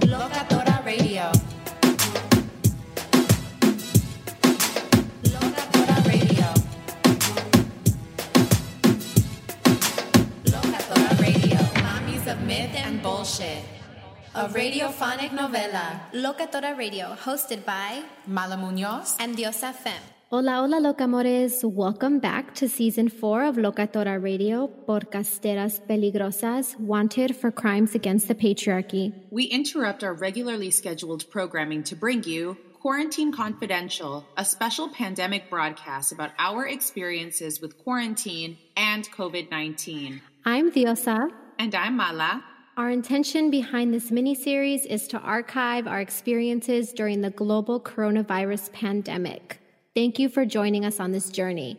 Locatora Radio. Locatora Radio. Locatora Radio. Mommies of myth and bullshit. A radiophonic novela. Locatora Radio, hosted by Mala Munoz and Diosa Fem. Hola, hola, locamores. Welcome back to season four of Locatora Radio, Podcasteras Peligrosas, wanted for crimes against the patriarchy. We interrupt our regularly scheduled programming to bring you Quarantine Confidential, a special pandemic broadcast about our experiences with quarantine and COVID 19. I'm Diosa. And I'm Mala. Our intention behind this mini-series is to archive our experiences during the global coronavirus pandemic. Thank you for joining us on this journey.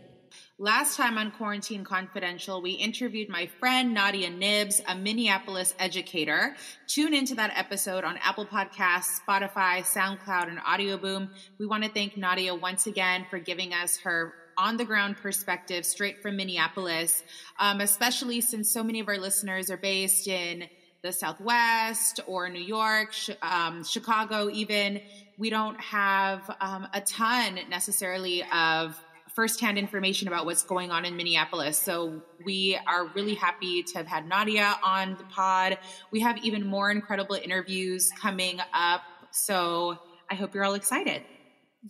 Last time on Quarantine Confidential, we interviewed my friend Nadia Nibs, a Minneapolis educator. Tune into that episode on Apple Podcasts, Spotify, SoundCloud, and Audio Boom. We want to thank Nadia once again for giving us her on the ground perspective straight from Minneapolis, um, especially since so many of our listeners are based in the Southwest or New York, um, Chicago, even. We don't have um, a ton necessarily of firsthand information about what's going on in Minneapolis. So we are really happy to have had Nadia on the pod. We have even more incredible interviews coming up. So I hope you're all excited.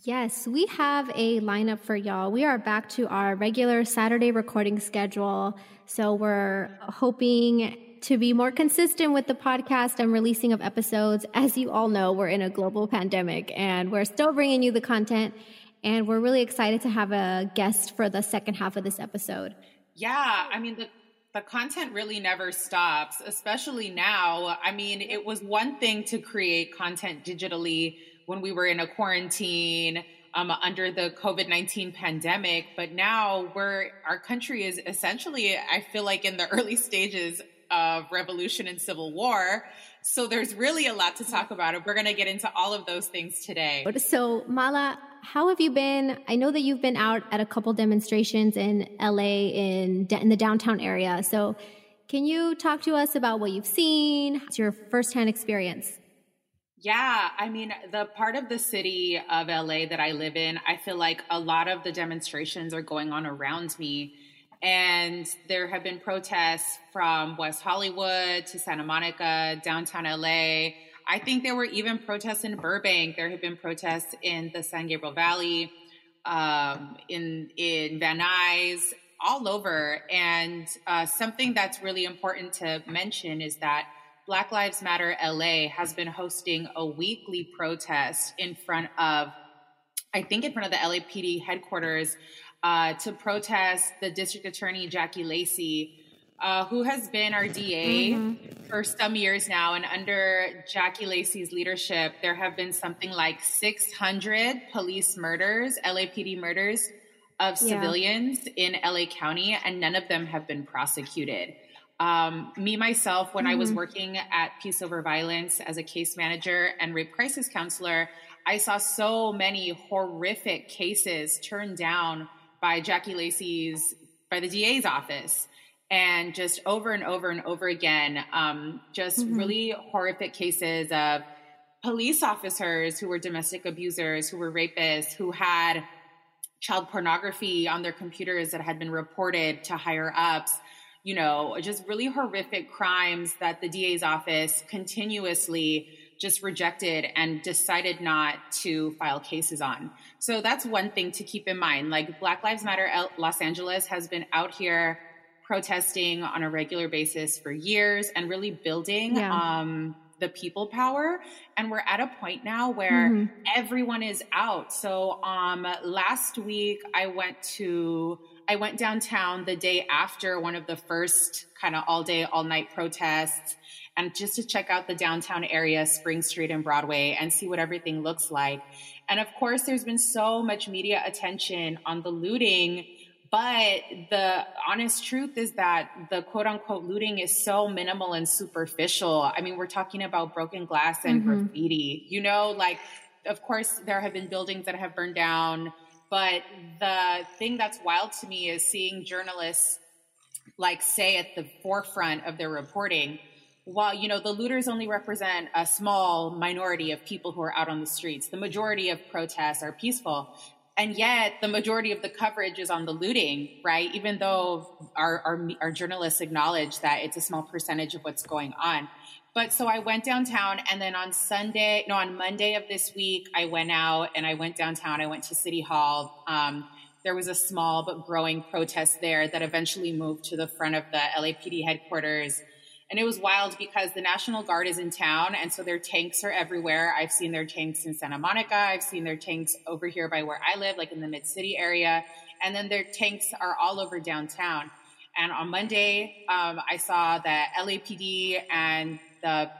Yes, we have a lineup for y'all. We are back to our regular Saturday recording schedule. So we're hoping to be more consistent with the podcast and releasing of episodes. As you all know, we're in a global pandemic and we're still bringing you the content. And we're really excited to have a guest for the second half of this episode. Yeah, I mean, the, the content really never stops, especially now. I mean, it was one thing to create content digitally when we were in a quarantine um, under the COVID 19 pandemic, but now we're, our country is essentially, I feel like, in the early stages of revolution and civil war. So there's really a lot to talk about. And we're going to get into all of those things today. So, Mala, how have you been? I know that you've been out at a couple demonstrations in LA in, in the downtown area. So, can you talk to us about what you've seen? It's your firsthand experience. Yeah, I mean, the part of the city of LA that I live in, I feel like a lot of the demonstrations are going on around me. And there have been protests from West Hollywood to Santa Monica, downtown LA. I think there were even protests in Burbank. There have been protests in the San Gabriel Valley, um, in in Van Nuys, all over. And uh, something that's really important to mention is that Black Lives Matter LA has been hosting a weekly protest in front of, I think, in front of the LAPD headquarters uh, to protest the district attorney, Jackie Lacey, uh, who has been our DA mm-hmm. for some years now. And under Jackie Lacey's leadership, there have been something like 600 police murders, LAPD murders of civilians yeah. in LA County, and none of them have been prosecuted. Um, me myself, when mm-hmm. I was mm-hmm. working at Peace Over Violence as a case manager and rape crisis counselor, I saw so many horrific cases turned down by Jackie Lacey's, by the DA's office. And just over and over and over again, um, just mm-hmm. really horrific cases of police officers who were domestic abusers, who were rapists, who had child pornography on their computers that had been reported to higher ups you know, just really horrific crimes that the DA's office continuously just rejected and decided not to file cases on. So that's one thing to keep in mind. Like Black Lives Matter Los Angeles has been out here protesting on a regular basis for years and really building yeah. um, the people power. And we're at a point now where mm-hmm. everyone is out. So um, last week I went to I went downtown the day after one of the first kind of all day, all night protests and just to check out the downtown area, Spring Street and Broadway, and see what everything looks like. And of course, there's been so much media attention on the looting, but the honest truth is that the quote unquote looting is so minimal and superficial. I mean, we're talking about broken glass and mm-hmm. graffiti, you know, like, of course, there have been buildings that have burned down but the thing that's wild to me is seeing journalists like say at the forefront of their reporting, while you know the looters only represent a small minority of people who are out on the streets, the majority of protests are peaceful. And yet, the majority of the coverage is on the looting, right? Even though our, our, our journalists acknowledge that it's a small percentage of what's going on. But so I went downtown and then on Sunday, no, on Monday of this week, I went out and I went downtown. I went to City Hall. Um, there was a small but growing protest there that eventually moved to the front of the LAPD headquarters. And it was wild because the National Guard is in town, and so their tanks are everywhere. I've seen their tanks in Santa Monica. I've seen their tanks over here by where I live, like in the Mid City area. And then their tanks are all over downtown. And on Monday, um, I saw that LAPD and the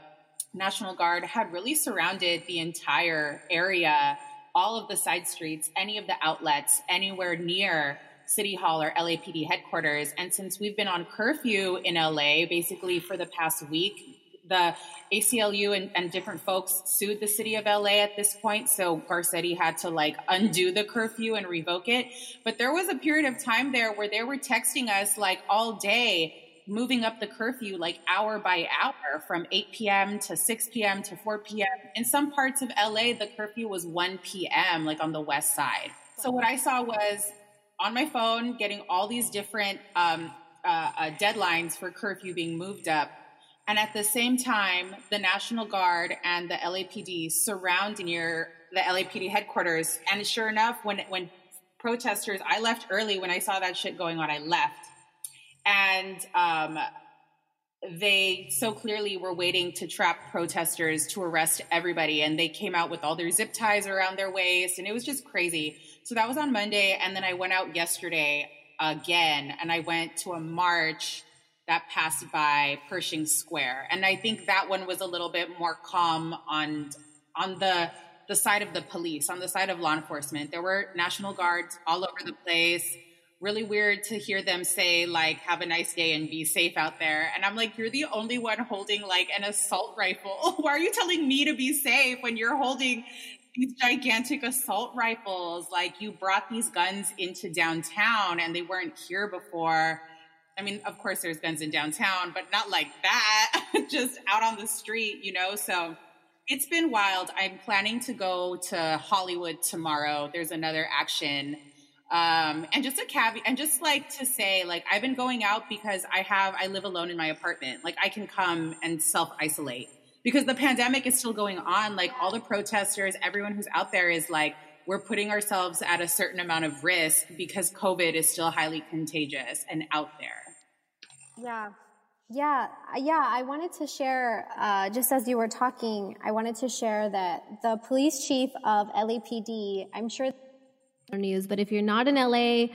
National Guard had really surrounded the entire area, all of the side streets, any of the outlets, anywhere near City Hall or LAPD headquarters. And since we've been on curfew in LA basically for the past week, the ACLU and, and, different folks sued the city of LA at this point. So Garcetti had to like undo the curfew and revoke it. But there was a period of time there where they were texting us like all day moving up the curfew like hour by hour from 8 p.m. to 6 p.m. to 4 p.m. In some parts of LA, the curfew was 1 p.m., like on the west side. So what I saw was on my phone getting all these different um, uh, uh, deadlines for curfew being moved up. And at the same time, the National Guard and the LAPD surround near the LAPD headquarters. And sure enough, when when protesters, I left early when I saw that shit going on. I left and um, they so clearly were waiting to trap protesters to arrest everybody and they came out with all their zip ties around their waist and it was just crazy so that was on monday and then i went out yesterday again and i went to a march that passed by pershing square. And i think that one was a little bit more calm on on the the side of the police on the side of law enforcement. There were national guards all over the place. Really weird to hear them say like have a nice day and be safe out there. And i'm like you're the only one holding like an assault rifle. Why are you telling me to be safe when you're holding these gigantic assault rifles like you brought these guns into downtown and they weren't here before i mean of course there's guns in downtown but not like that just out on the street you know so it's been wild. I'm planning to go to Hollywood tomorrow. There's another action. Um, and just a caveat, and just like to say, like, I've been going out because I have, I live alone in my apartment. Like, I can come and self isolate because the pandemic is still going on. Like, all the protesters, everyone who's out there is like, we're putting ourselves at a certain amount of risk because COVID is still highly contagious and out there. Yeah. Yeah, yeah. I wanted to share, uh, just as you were talking, I wanted to share that the police chief of LAPD, I'm sure news, but if you're not in LA,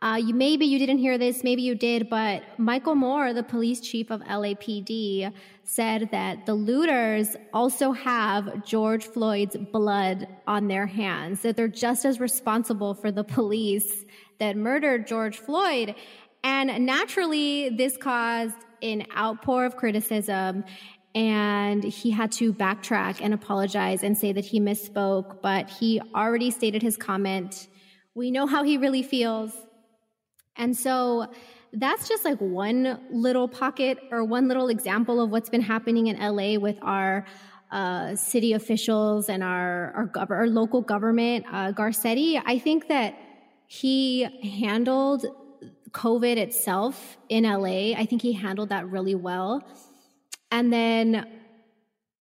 uh, you maybe you didn't hear this, maybe you did, but Michael Moore, the police chief of LAPD, said that the looters also have George Floyd's blood on their hands, that they're just as responsible for the police that murdered George Floyd. And naturally, this caused an outpour of criticism and he had to backtrack and apologize and say that he misspoke, but he already stated his comment. We know how he really feels. And so that's just like one little pocket or one little example of what's been happening in LA with our uh, city officials and our our, gov- our local government. Uh, Garcetti, I think that he handled COVID itself in LA. I think he handled that really well. And then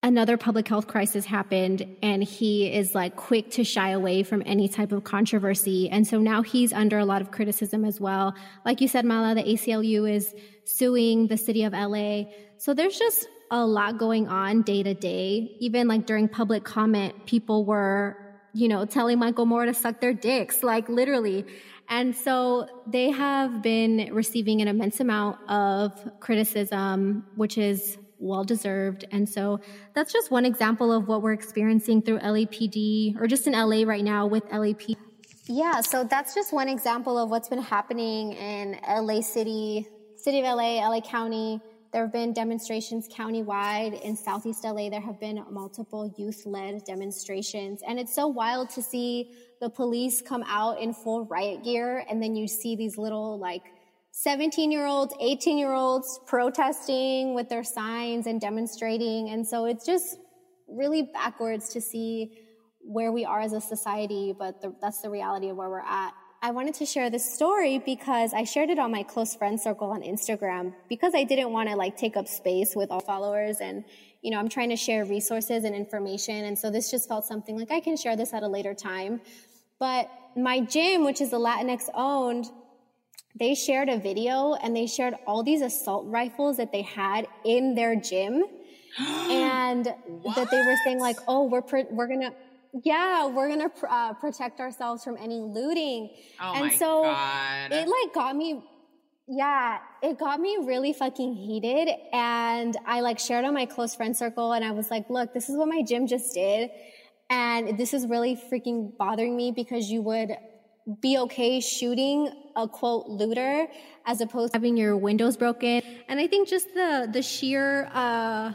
another public health crisis happened and he is like quick to shy away from any type of controversy. And so now he's under a lot of criticism as well. Like you said, Mala, the ACLU is suing the city of LA. So there's just a lot going on day to day. Even like during public comment, people were, you know, telling Michael Moore to suck their dicks, like literally. And so they have been receiving an immense amount of criticism, which is well deserved. And so that's just one example of what we're experiencing through LAPD or just in LA right now with LAPD. Yeah, so that's just one example of what's been happening in LA City, City of LA, LA County. There have been demonstrations countywide in Southeast LA. There have been multiple youth led demonstrations. And it's so wild to see the police come out in full riot gear and then you see these little like 17 year olds, 18 year olds protesting with their signs and demonstrating. And so it's just really backwards to see where we are as a society, but the, that's the reality of where we're at. I wanted to share this story because I shared it on my close friend circle on Instagram because I didn't want to like take up space with all followers and you know, I'm trying to share resources and information. And so this just felt something like I can share this at a later time. But my gym, which is the Latinx owned, they shared a video and they shared all these assault rifles that they had in their gym. and that they were saying like, oh, we're, pr- we're gonna, yeah, we're gonna pr- uh, protect ourselves from any looting. Oh and my so God. it like got me, yeah, it got me really fucking heated. And I like shared on my close friend circle and I was like, look, this is what my gym just did. And this is really freaking bothering me because you would be okay shooting a quote looter as opposed to having your windows broken. And I think just the the sheer uh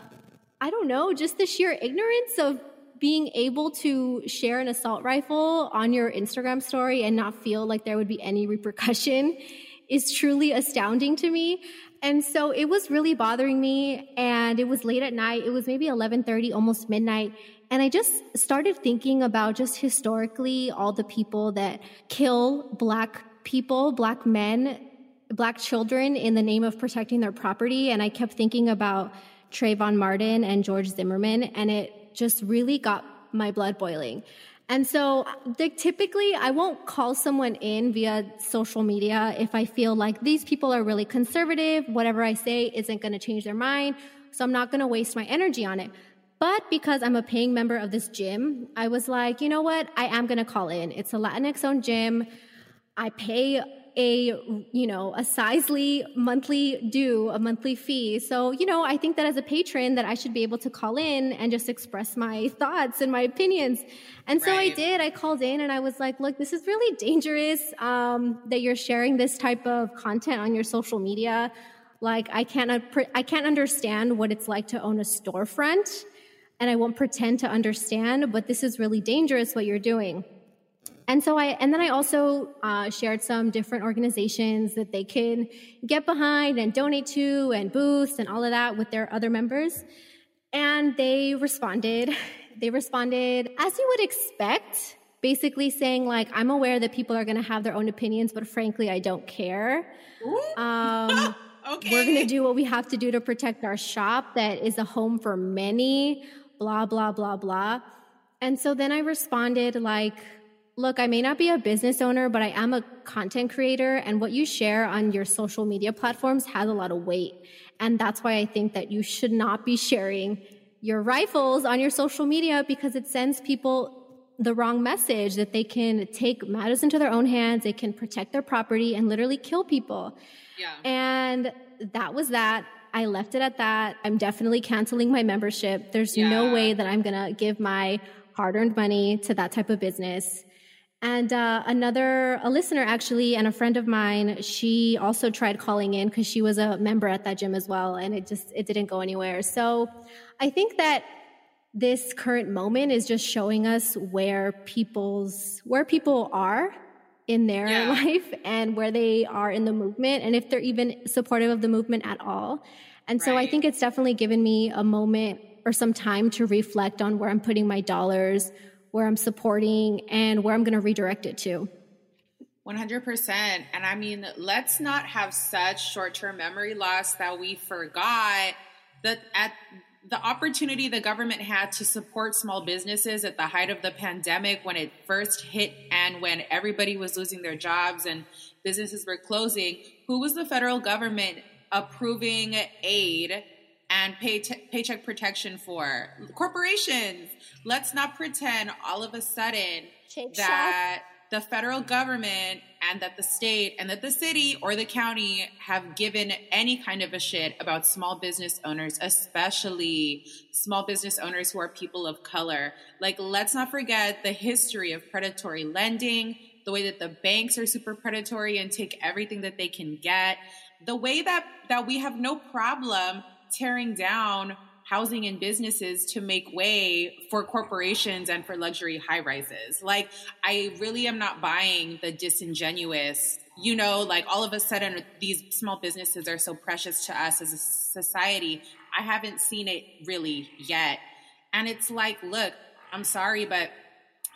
I don't know, just the sheer ignorance of being able to share an assault rifle on your Instagram story and not feel like there would be any repercussion is truly astounding to me. And so it was really bothering me and it was late at night. It was maybe 11:30, almost midnight. And I just started thinking about just historically all the people that kill black people, black men, black children in the name of protecting their property. And I kept thinking about Trayvon Martin and George Zimmerman, and it just really got my blood boiling. And so typically I won't call someone in via social media if I feel like these people are really conservative, whatever I say isn't going to change their mind. So I'm not going to waste my energy on it. But because I'm a paying member of this gym, I was like, you know what? I am going to call in. It's a Latinx owned gym. I pay a, you know, a sizely monthly due, a monthly fee. So, you know, I think that as a patron that I should be able to call in and just express my thoughts and my opinions. And so I did. I called in and I was like, look, this is really dangerous, um, that you're sharing this type of content on your social media. Like, I can't, I can't understand what it's like to own a storefront and I won't pretend to understand, but this is really dangerous what you're doing. And so I, and then I also uh, shared some different organizations that they can get behind and donate to and boost and all of that with their other members. And they responded. They responded as you would expect, basically saying like, I'm aware that people are going to have their own opinions, but frankly, I don't care. Um, okay. We're going to do what we have to do to protect our shop that is a home for many, blah, blah, blah, blah. And so then I responded like, look, I may not be a business owner, but I am a content creator and what you share on your social media platforms has a lot of weight. And that's why I think that you should not be sharing your rifles on your social media because it sends people the wrong message that they can take matters into their own hands, they can protect their property and literally kill people. Yeah. And that was that. I left it at that. I'm definitely canceling my membership. There's yeah. no way that I'm going to give my hard earned money to that type of business. And uh, another, a listener actually, and a friend of mine, she also tried calling in because she was a member at that gym as well, and it just it didn't go anywhere. So, I think that this current moment is just showing us where people's where people are in their yeah. life and where they are in the movement, and if they're even supportive of the movement at all. And so, I think it's definitely given me a moment or some time to reflect on where I'm putting my dollars where I'm supporting, and where I'm going to redirect it to. 100%. And I mean, let's not have such short term memory loss that we forgot that at the opportunity the government had to support small businesses at the height of the pandemic when it first hit and when everybody was losing their jobs and businesses were closing, who was the federal government approving aid and pay t- paycheck protection for corporations. Let's not pretend all of a sudden Shake that the federal government and that the state and that the city or the county have given any kind of a shit about small business owners, especially small business owners who are people of color. Like, let's not forget the history of predatory lending, the way that the banks are super predatory and take everything that they can get, the way that, that we have no problem tearing down housing and businesses to make way for corporations and for luxury high rises. Like, I really am not buying the disingenuous, you know, like all of a sudden these small businesses are so precious to us as a society. I haven't seen it really yet. And it's like, look, I'm sorry, but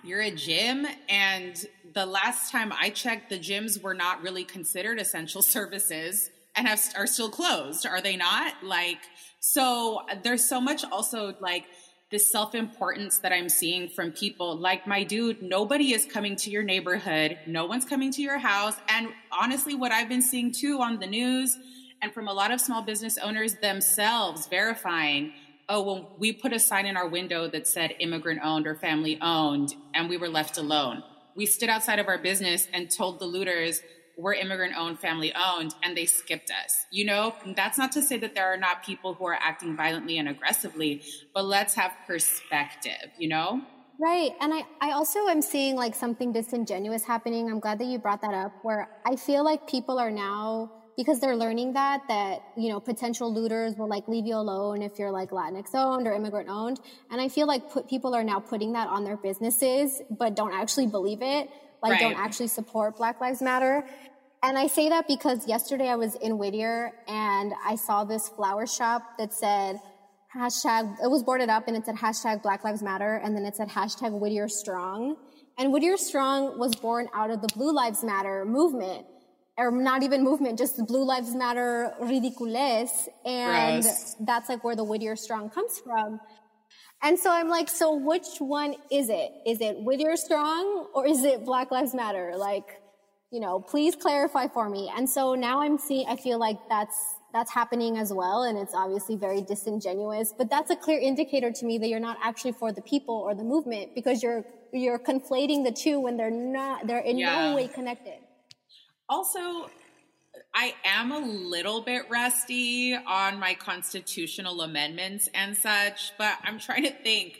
you're a gym and the last time I checked, the gyms were not really considered essential services and have are still closed are they not like so there's so much also like this self-importance that i'm seeing from people. Like my dude nobody is coming to your neighborhood. No one's coming to your house. And honestly what i've been seeing too on the news and from a lot of small business owners themselves verifying oh well we put a sign in our window that said immigrant owned or family owned and we were left alone. We stood outside of our business and told the looters we're immigrant owned, family owned, and they skipped us. You know, that's not to say that there are not people who are acting violently and aggressively, but let's have perspective, you know? Right. And I, I also am seeing like something disingenuous happening. I'm glad that you brought that up where I feel like people are now because they're learning that that you know potential looters will like leave you alone if you're like Latinx owned or immigrant owned and I feel like put, people are now putting that on their businesses but don't actually believe it like right. don't actually support Black Lives Matter. And I say that because yesterday I was in Whittier and I saw this flower shop that said hashtag, it was boarded up and it said hashtag Black Lives Matter and then it said hashtag Whittier Strong. And Whittier Strong was born out of the Blue Lives Matter movement or not even movement, just the Blue Lives Matter ridiculous. And Gross. that's like where the Whittier Strong comes from. And so I'm like, so which one is it? Is it Whittier Strong or is it Black Lives Matter? Like, you know, please clarify for me. And so now I'm seeing, I feel like that's, that's happening as well. And it's obviously very disingenuous, but that's a clear indicator to me that you're not actually for the people or the movement because you're, you're conflating the two when they're not, they're in yeah. no way connected. Also, I am a little bit rusty on my constitutional amendments and such, but I'm trying to think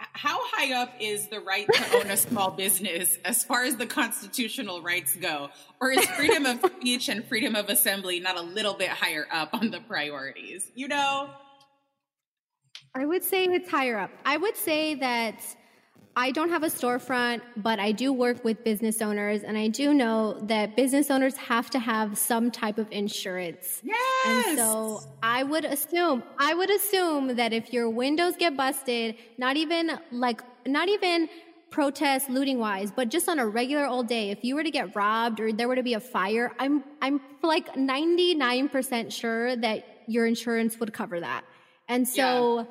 how high up is the right to own a small business as far as the constitutional rights go? Or is freedom of speech and freedom of assembly not a little bit higher up on the priorities? You know? I would say it's higher up. I would say that I don't have a storefront, but I do work with business owners, and I do know that business owners have to have some type of insurance. Yes. And so I would assume, I would assume that if your windows get busted, not even like, not even protest looting wise, but just on a regular old day, if you were to get robbed or there were to be a fire, I'm, I'm like 99% sure that your insurance would cover that. And so yeah.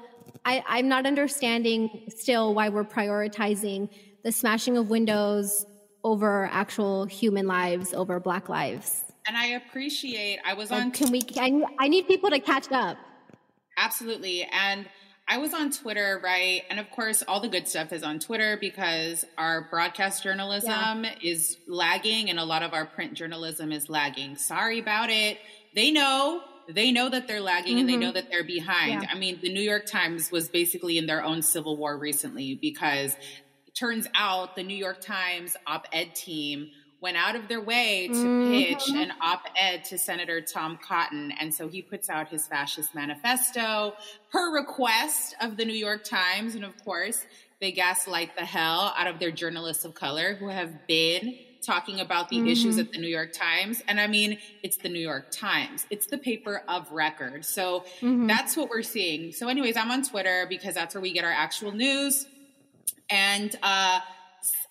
I, I'm not understanding still why we're prioritizing the smashing of windows over actual human lives, over black lives. And I appreciate, I was on. Can we, I, I need people to catch up. Absolutely. And I was on Twitter, right? And of course, all the good stuff is on Twitter because our broadcast journalism yeah. is lagging and a lot of our print journalism is lagging. Sorry about it. They know they know that they're lagging mm-hmm. and they mm-hmm. know that they're behind. Yeah. I mean, the New York Times was basically in their own civil war recently because it turns out the New York Times op ed team went out of their way to mm-hmm. pitch an op ed to Senator Tom Cotton. And so he puts out his fascist manifesto per request of the New York Times. And of course, they gaslight the hell out of their journalists of color who have been talking about the mm-hmm. issues at the New York Times. And I mean, it's the New York Times, it's the paper of record. So mm-hmm. that's what we're seeing. So, anyways, I'm on Twitter because that's where we get our actual news. And uh,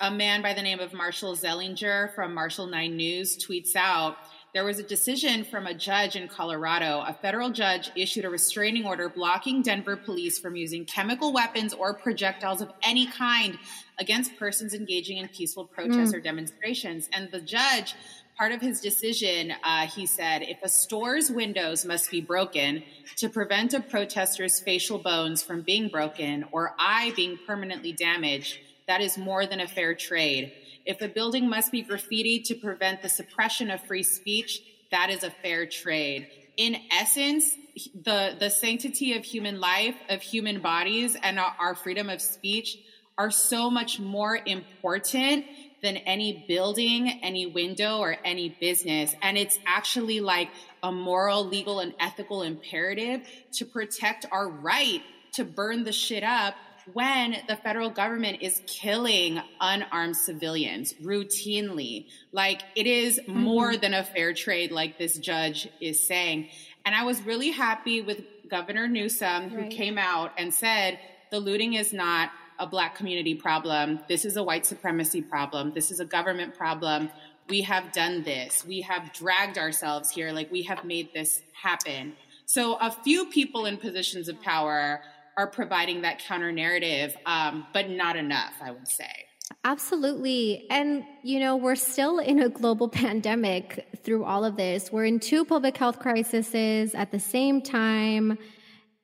a man by the name of Marshall Zelinger from Marshall 9 News tweets out, there was a decision from a judge in Colorado. A federal judge issued a restraining order blocking Denver police from using chemical weapons or projectiles of any kind against persons engaging in peaceful protests mm. or demonstrations. And the judge, part of his decision, uh, he said, if a store's windows must be broken to prevent a protester's facial bones from being broken or eye being permanently damaged, that is more than a fair trade. If a building must be graffiti to prevent the suppression of free speech, that is a fair trade. In essence, the, the sanctity of human life, of human bodies, and our, our freedom of speech are so much more important than any building, any window, or any business. And it's actually like a moral, legal, and ethical imperative to protect our right to burn the shit up when the federal government is killing unarmed civilians routinely. Like it is mm-hmm. more than a fair trade, like this judge is saying. And I was really happy with Governor Newsom, who right. came out and said the looting is not a black community problem. This is a white supremacy problem. This is a government problem. We have done this. We have dragged ourselves here. Like we have made this happen. So a few people in positions of power are providing that counter narrative, um, but not enough, I would say. Absolutely. And, you know, we're still in a global pandemic through all of this. We're in two public health crises at the same time.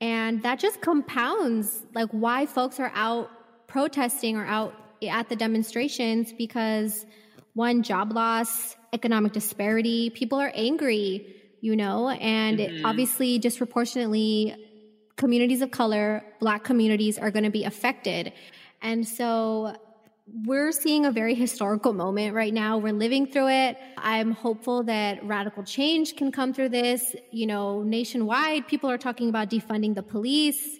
And that just compounds like why folks are out protesting or out at the demonstrations because one, job loss, economic disparity, people are angry, you know, and mm-hmm. obviously disproportionately communities of color, black communities are going to be affected. And so we're seeing a very historical moment right now. We're living through it. I'm hopeful that radical change can come through this. You know, nationwide, people are talking about defunding the police.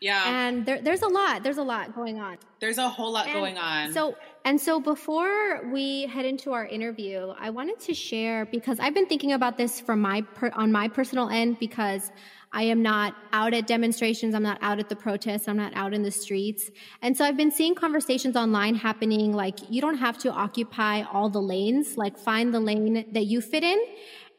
Yeah. And there, there's a lot. There's a lot going on. There's a whole lot and going on. So, and so before we head into our interview, I wanted to share because I've been thinking about this from my per, on my personal end because I am not out at demonstrations. I'm not out at the protests. I'm not out in the streets. And so I've been seeing conversations online happening like you don't have to occupy all the lanes, like find the lane that you fit in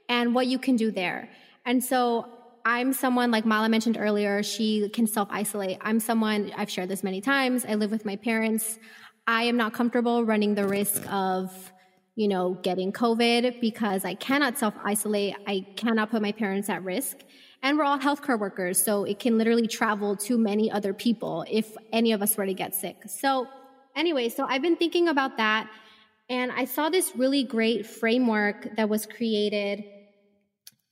and what you can do there. And so I'm someone like Mala mentioned earlier, she can self isolate. I'm someone, I've shared this many times. I live with my parents. I am not comfortable running the risk of, you know, getting COVID because I cannot self isolate. I cannot put my parents at risk. And we're all healthcare workers, so it can literally travel to many other people if any of us were to get sick. So, anyway, so I've been thinking about that. And I saw this really great framework that was created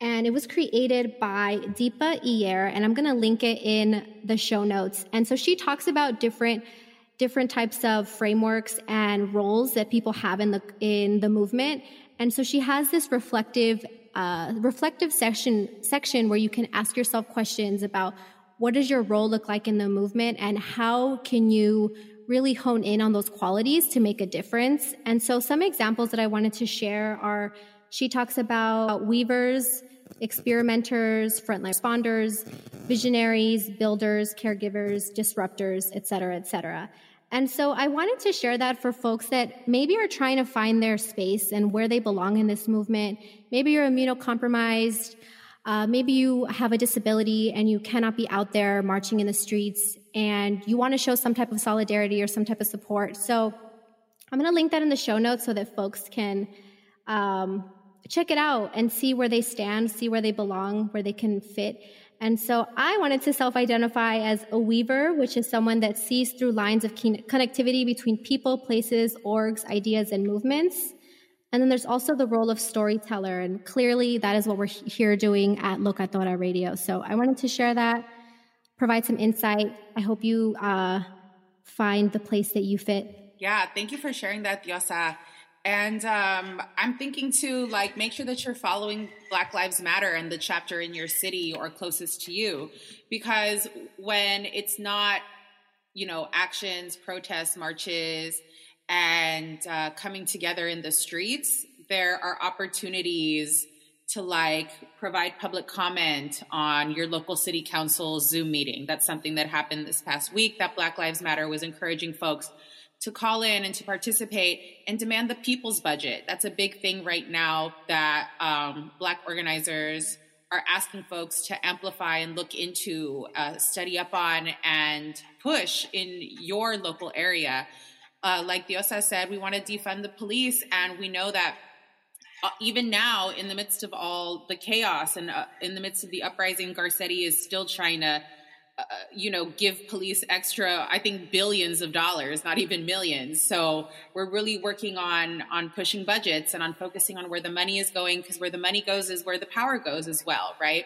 and it was created by Deepa Iyer, and I'm going to link it in the show notes. And so she talks about different different types of frameworks and roles that people have in the in the movement. And so she has this reflective uh, reflective section section where you can ask yourself questions about what does your role look like in the movement and how can you really hone in on those qualities to make a difference. And so some examples that I wanted to share are she talks about weavers, experimenters, frontline responders, visionaries, builders, caregivers, disruptors, et cetera, et cetera. And so I wanted to share that for folks that maybe are trying to find their space and where they belong in this movement. Maybe you're immunocompromised. Uh, maybe you have a disability and you cannot be out there marching in the streets and you want to show some type of solidarity or some type of support. So I'm going to link that in the show notes so that folks can um, check it out and see where they stand, see where they belong, where they can fit. And so I wanted to self identify as a weaver, which is someone that sees through lines of connectivity between people, places, orgs, ideas, and movements. And then there's also the role of storyteller. And clearly, that is what we're here doing at Locatora Radio. So I wanted to share that, provide some insight. I hope you uh, find the place that you fit. Yeah, thank you for sharing that, Diosa. And um, I'm thinking to like make sure that you're following Black Lives Matter and the chapter in your city or closest to you, because when it's not, you know, actions, protests, marches, and uh, coming together in the streets, there are opportunities to like provide public comment on your local city council Zoom meeting. That's something that happened this past week that Black Lives Matter was encouraging folks to call in and to participate and demand the people's budget. That's a big thing right now that um, Black organizers are asking folks to amplify and look into, uh, study up on, and push in your local area. Uh, like Diosa said, we want to defund the police, and we know that uh, even now, in the midst of all the chaos and uh, in the midst of the uprising, Garcetti is still trying to uh, you know, give police extra, I think billions of dollars, not even millions. So we're really working on on pushing budgets and on focusing on where the money is going because where the money goes is where the power goes as well, right?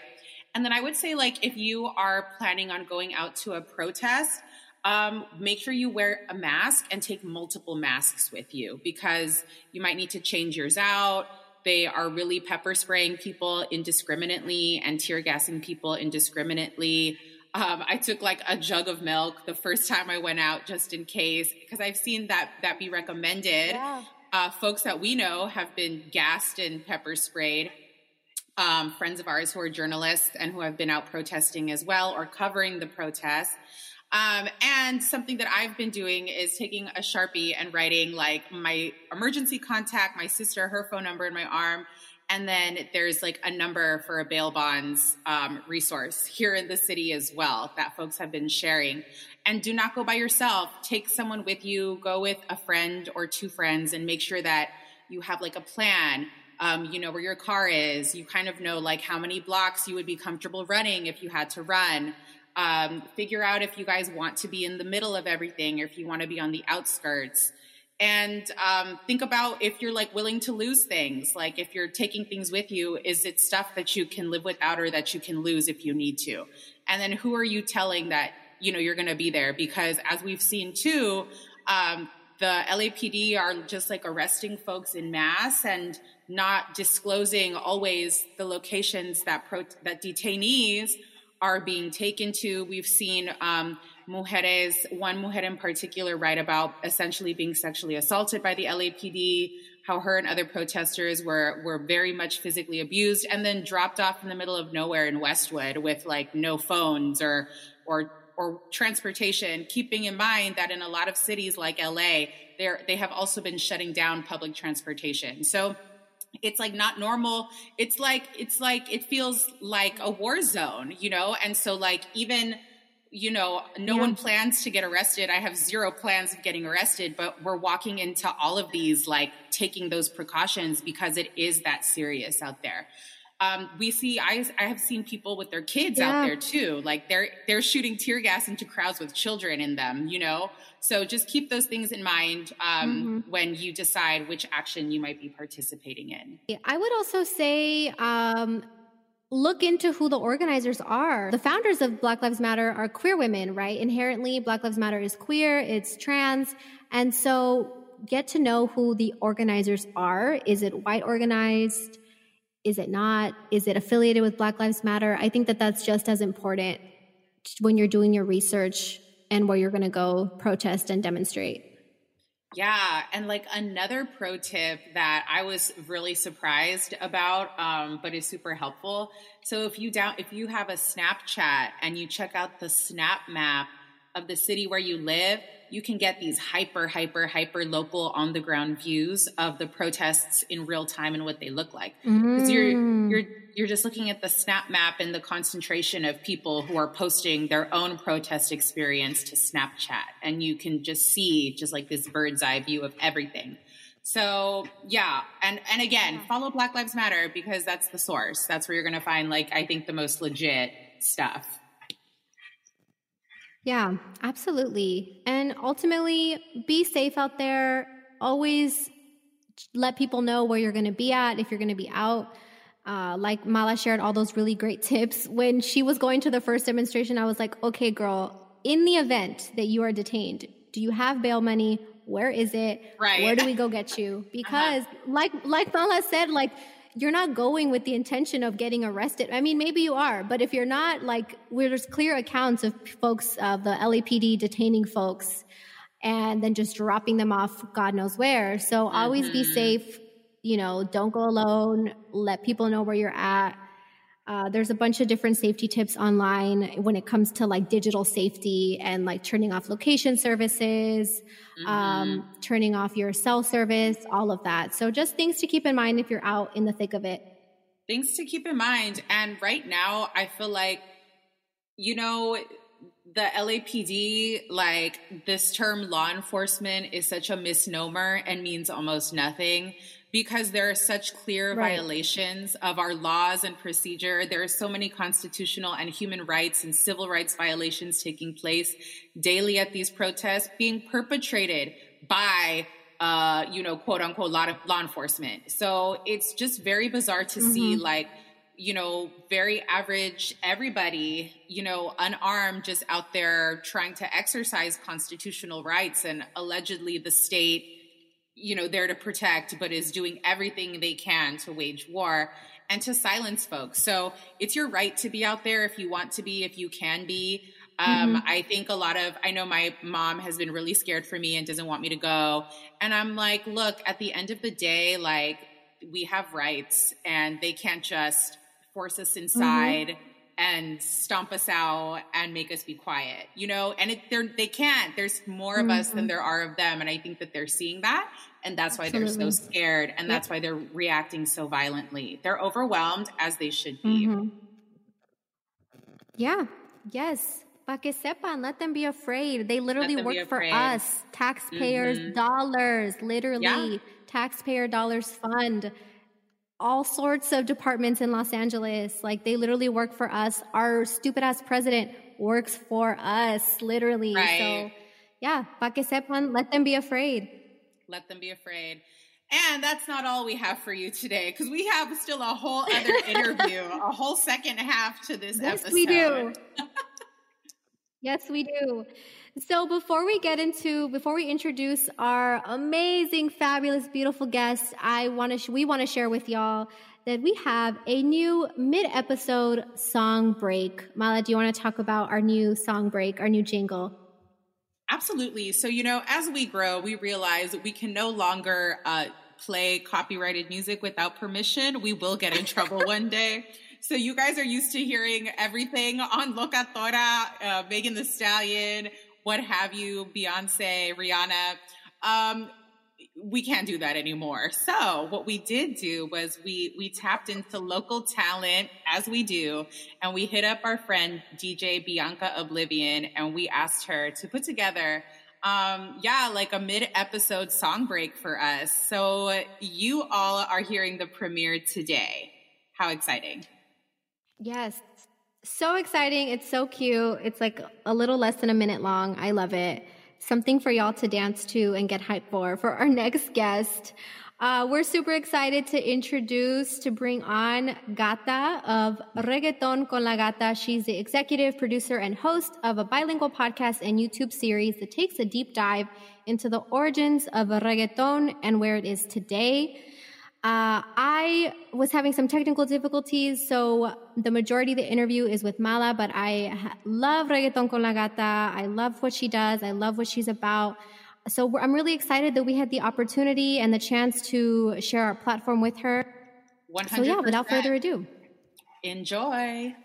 And then I would say like if you are planning on going out to a protest, um, make sure you wear a mask and take multiple masks with you because you might need to change yours out. They are really pepper spraying people indiscriminately and tear gassing people indiscriminately. Um, I took like a jug of milk the first time I went out just in case because I've seen that that be recommended. Yeah. Uh, folks that we know have been gassed and pepper sprayed. Um, friends of ours who are journalists and who have been out protesting as well or covering the protests. Um, and something that I've been doing is taking a Sharpie and writing like my emergency contact, my sister, her phone number in my arm, and then there's like a number for a bail bonds um, resource here in the city as well that folks have been sharing. And do not go by yourself. Take someone with you. Go with a friend or two friends and make sure that you have like a plan. Um, you know where your car is. You kind of know like how many blocks you would be comfortable running if you had to run. Um, figure out if you guys want to be in the middle of everything or if you want to be on the outskirts and um, think about if you're like willing to lose things like if you're taking things with you is it stuff that you can live without or that you can lose if you need to? And then who are you telling that you know you're going to be there? Because as we've seen too um, the lapd are just like arresting folks in mass and not disclosing always the locations that pro- that detainees are being taken to. We've seen um, mujeres, one mujer in particular, write about essentially being sexually assaulted by the LAPD, how her and other protesters were were very much physically abused, and then dropped off in the middle of nowhere in Westwood with like no phones or or or transportation. Keeping in mind that in a lot of cities like LA, they they have also been shutting down public transportation. So it's like not normal it's like it's like it feels like a war zone you know and so like even you know, no yeah. one plans to get arrested. I have zero plans of getting arrested, but we're walking into all of these, like taking those precautions because it is that serious out there. Um, we see, I, I have seen people with their kids yeah. out there too. Like they're, they're shooting tear gas into crowds with children in them, you know? So just keep those things in mind um, mm-hmm. when you decide which action you might be participating in. I would also say, um, look into who the organizers are. The founders of Black Lives Matter are queer women, right? Inherently, Black Lives Matter is queer, it's trans. And so get to know who the organizers are. Is it white organized? Is it not? Is it affiliated with Black Lives Matter? I think that that's just as important when you're doing your research and where you're going to go protest and demonstrate. Yeah, and like another pro tip that I was really surprised about, um, but is super helpful. So if you down if you have a Snapchat and you check out the Snap Map of the city where you live, you can get these hyper, hyper, hyper local on the ground views of the protests in real time and what they look like. Because mm. you're you're you're just looking at the snap map and the concentration of people who are posting their own protest experience to Snapchat, and you can just see just like this bird's eye view of everything. So yeah, and and again, follow Black Lives Matter because that's the source. That's where you're going to find like I think the most legit stuff. Yeah, absolutely. And ultimately, be safe out there. Always let people know where you're going to be at if you're going to be out. Uh, like Mala shared all those really great tips. When she was going to the first demonstration, I was like, okay, girl, in the event that you are detained, do you have bail money? Where is it? Right. Where do we go get you? Uh-huh. Because uh-huh. like, like Mala said, like, you're not going with the intention of getting arrested. I mean, maybe you are, but if you're not, like, there's clear accounts of folks, of the LAPD detaining folks and then just dropping them off God knows where. So mm-hmm. always be mm-hmm. safe. You know, don't go alone. Let people know where you're at. Uh, there's a bunch of different safety tips online when it comes to like digital safety and like turning off location services, um, mm-hmm. um, turning off your cell service, all of that. So just things to keep in mind if you're out in the thick of it. Things to keep in mind. And right now, I feel like, you know, the LAPD, like this term law enforcement is such a misnomer and means almost nothing because there are such clear right. violations of our laws and procedure. There are so many constitutional and human rights and civil rights violations taking place daily at these protests being perpetrated by uh, you know, quote unquote law, law enforcement. So it's just very bizarre to mm-hmm. see like, you know, very average everybody, you know, unarmed just out there trying to exercise constitutional rights and allegedly the state you know, there to protect, but is doing everything they can to wage war and to silence folks. So it's your right to be out there if you want to be, if you can be. Um, mm-hmm. I think a lot of, I know my mom has been really scared for me and doesn't want me to go. And I'm like, look, at the end of the day, like, we have rights and they can't just force us inside. Mm-hmm and stomp us out and make us be quiet, you know? And it, they're, they can't. There's more of mm-hmm. us than mm-hmm. there are of them. And I think that they're seeing that. And that's why Absolutely. they're so scared. And yep. that's why they're reacting so violently. They're overwhelmed as they should be. Mm-hmm. Yeah. Yes. Pa que sepan, let them be afraid. They literally work for us, taxpayers' mm-hmm. dollars, literally. Yeah. Taxpayer dollars fund all sorts of departments in Los Angeles. Like they literally work for us. Our stupid ass president works for us, literally. Right. So yeah, pa que sepan, let them be afraid. Let them be afraid. And that's not all we have for you today because we have still a whole other interview, a whole second half to this yes, episode. Yes, we do. yes, we do. So before we get into, before we introduce our amazing, fabulous, beautiful guests, I want to, sh- we want to share with y'all that we have a new mid-episode song break. Mala, do you want to talk about our new song break, our new jingle? Absolutely. So, you know, as we grow, we realize we can no longer uh, play copyrighted music without permission. We will get in trouble one day. So you guys are used to hearing everything on Locatora, uh, Megan Thee Stallion, what have you, Beyonce, Rihanna. Um, we can't do that anymore. So what we did do was we we tapped into local talent as we do, and we hit up our friend DJ Bianca Oblivion, and we asked her to put together um yeah like a mid episode song break for us so you all are hearing the premiere today how exciting yes so exciting. It's so cute. It's like a little less than a minute long. I love it. Something for y'all to dance to and get hyped for. For our next guest, uh, we're super excited to introduce, to bring on Gata of Reggaeton con la Gata. She's the executive producer and host of a bilingual podcast and YouTube series that takes a deep dive into the origins of reggaeton and where it is today. Uh, I was having some technical difficulties, so the majority of the interview is with Mala, but I love Reggaeton con la Gata. I love what she does. I love what she's about. So I'm really excited that we had the opportunity and the chance to share our platform with her. 100%. So yeah, without further ado. Enjoy.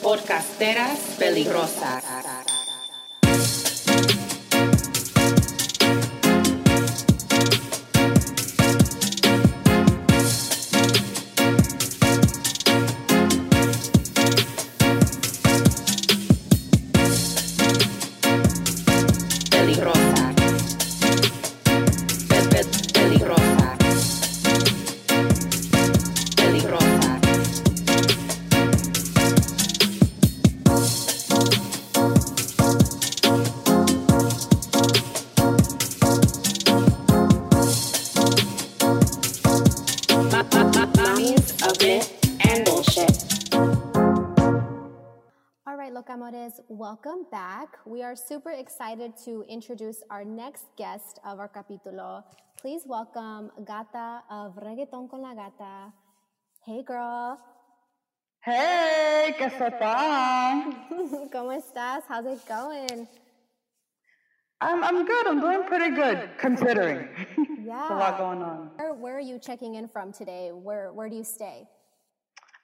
Podcasteras peligrosas. Welcome back. We are super excited to introduce our next guest of our capítulo. Please welcome Gata of Reggaeton con la Gata. Hey, girl. Hey, ¿qué se ¿Cómo estás? How's it going? I'm, I'm good. I'm doing pretty good, considering. Yeah. a lot going on. Where, where are you checking in from today? Where, where do you stay?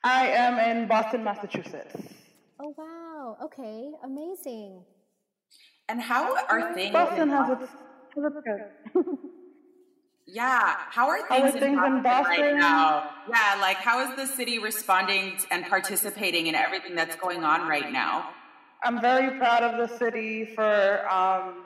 I am in Boston, Massachusetts. Oh, wow. Okay. Amazing. And how are things? Boston has its, has its yeah. How are things, how are things in, Boston in Boston right now? Yeah. Like, how is the city responding and participating in everything that's going on right now? I'm very proud of the city for um,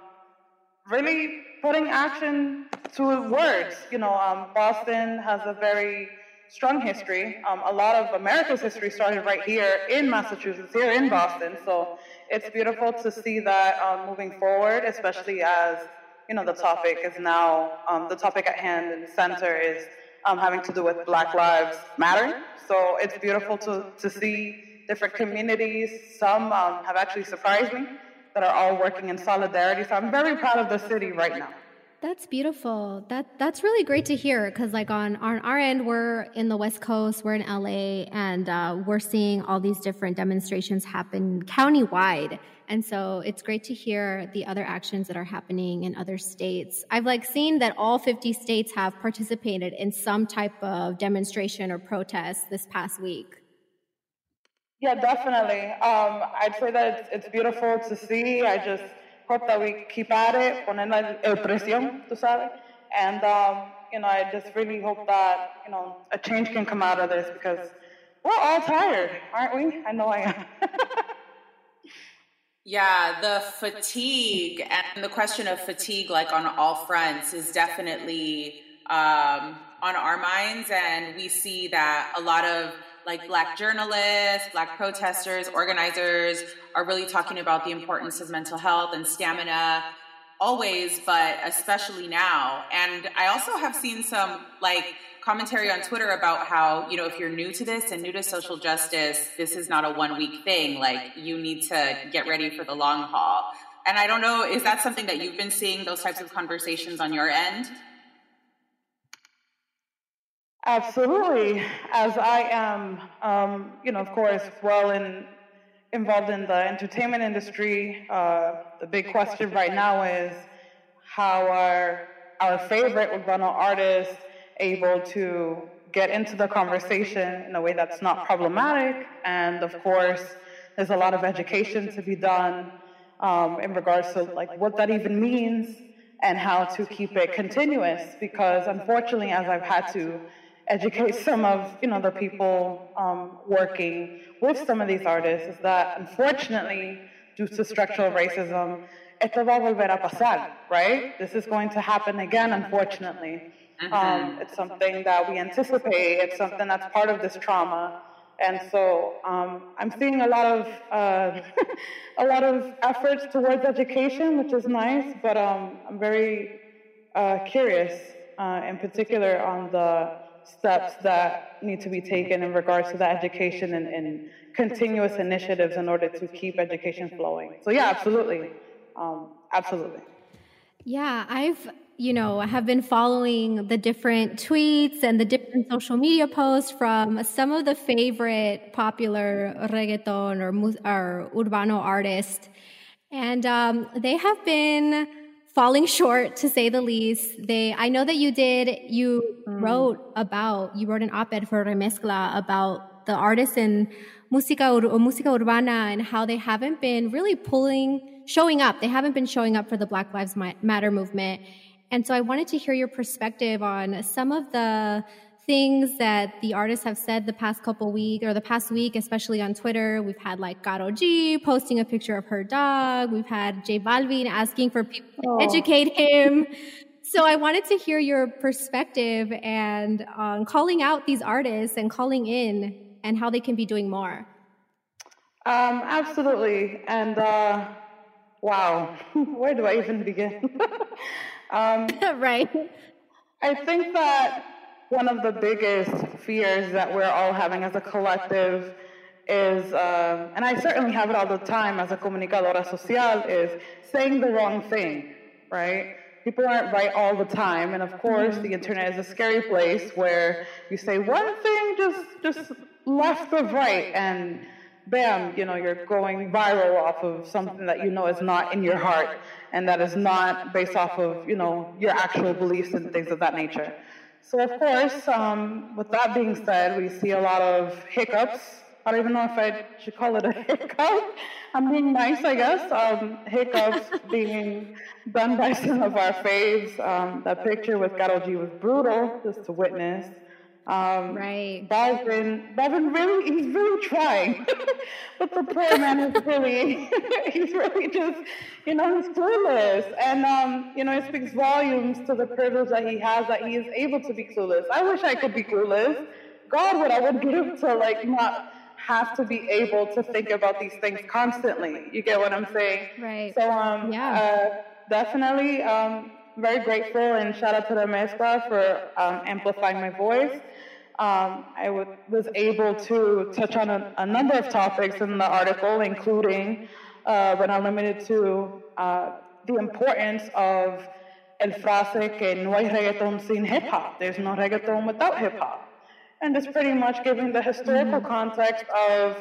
really putting action to words. You know, um, Boston has a very strong history. Um, a lot of America's history started right here in Massachusetts, here in Boston. So it's beautiful to see that um, moving forward, especially as you know the topic is now um, the topic at hand and center is um, having to do with Black Lives Matter. So it's beautiful to to see different communities. Some um, have actually surprised me that are all working in solidarity. So I'm very proud of the city right now. That's beautiful. That that's really great to hear because, like on, on our end, we're in the West Coast, we're in LA, and uh, we're seeing all these different demonstrations happen countywide. And so it's great to hear the other actions that are happening in other states. I've like seen that all 50 states have participated in some type of demonstration or protest this past week. Yeah, definitely. Um, I'd say that it's, it's beautiful to see. I just hope that we keep at it, poner el presión, tú sabes. And, um, you know, I just really hope that, you know, a change can come out of this because we're all tired, aren't we? I know I am. yeah, the fatigue and the question of fatigue, like on all fronts, is definitely um, on our minds. And we see that a lot of like black journalists, black protesters, organizers are really talking about the importance of mental health and stamina always, but especially now. And I also have seen some like commentary on Twitter about how, you know, if you're new to this and new to social justice, this is not a one week thing. Like you need to get ready for the long haul. And I don't know, is that something that you've been seeing those types of conversations on your end? Absolutely. As I am, um, you know, of course, well in, involved in the entertainment industry, uh, the big question right now is how are our favorite urbano artists able to get into the conversation in a way that's not problematic? And of course, there's a lot of education to be done um, in regards to like what that even means and how to keep it continuous. Because unfortunately, as I've had to educate some of you know the people um, working with some of these artists is that unfortunately due to structural racism esto va a volver a pasar right this is going to happen again unfortunately mm-hmm. um, it's something that we anticipate it's something that's part of this trauma and so um, I'm seeing a lot of uh, a lot of efforts towards education, which is nice. But um, I'm very uh, curious, uh, in particular, on the steps that need to be taken in regards to the education and, and continuous initiatives in order to keep education flowing. So yeah, absolutely, um, absolutely. Yeah, I've you know, have been following the different tweets and the different social media posts from some of the favorite popular reggaeton or, or urbano artists. And um, they have been falling short to say the least. They, I know that you did, you mm. wrote about, you wrote an op-ed for Remezcla about the artists in música, or música urbana and how they haven't been really pulling, showing up. They haven't been showing up for the Black Lives Matter movement. And so I wanted to hear your perspective on some of the things that the artists have said the past couple weeks or the past week, especially on Twitter. We've had like Karol G posting a picture of her dog. We've had J Balvin asking for people to oh. educate him. So I wanted to hear your perspective and um, calling out these artists and calling in and how they can be doing more. Um, absolutely. And uh, wow, where do I even begin? um, right. I think that one of the biggest fears that we're all having as a collective is, uh, and I certainly have it all the time as a comunicadora social, is saying the wrong thing, right? People aren't right all the time, and of course, the internet is a scary place where you say one thing just just left of right, and bam, you know, you're going viral off of something that you know is not in your heart, and that is not based off of you know your actual beliefs and things of that nature. So, of course, um, with that being said, we see a lot of hiccups. I don't even know if I should call it a hiccup. I'm being nice, I guess. Um, hiccups being done by some of our faves. Um, that picture with Karol G was brutal, just to witness. Um, right. Balvin, Balvin really, he's really trying. but the poor man is really, he's really just, you know, he's clueless. And, um, you know, it speaks volumes to the privilege that he has that he is able to be clueless. I wish I could be clueless. God, what I would give to, like, not have to be able to think about these things constantly. You get what I'm saying? Right. So, um, yeah. Uh, definitely, um, very grateful and shout out to Remezcla for um, amplifying my voice um, I w- was able to touch on a, a, number of topics in the article, including, uh, but not limited to, uh, the importance of el frase que no hay reggaeton sin hip hop. There's no reggaeton without hip hop. And it's pretty much giving the historical context of,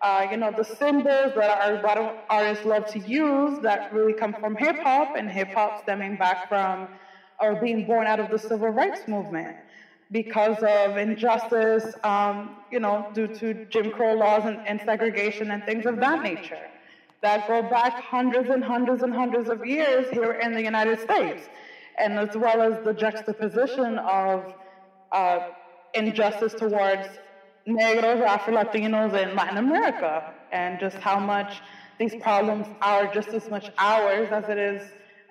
uh, you know, the symbols that our artists love to use that really come from hip hop, and hip hop stemming back from or being born out of the civil rights movement because of injustice, um, you know, due to Jim Crow laws and, and, segregation and things of that nature that go back hundreds and hundreds and hundreds of years here in the United States, and as well as the juxtaposition of uh, injustice towards Negros, Afro Latinos in Latin America, and just how much these problems are just as much ours as it is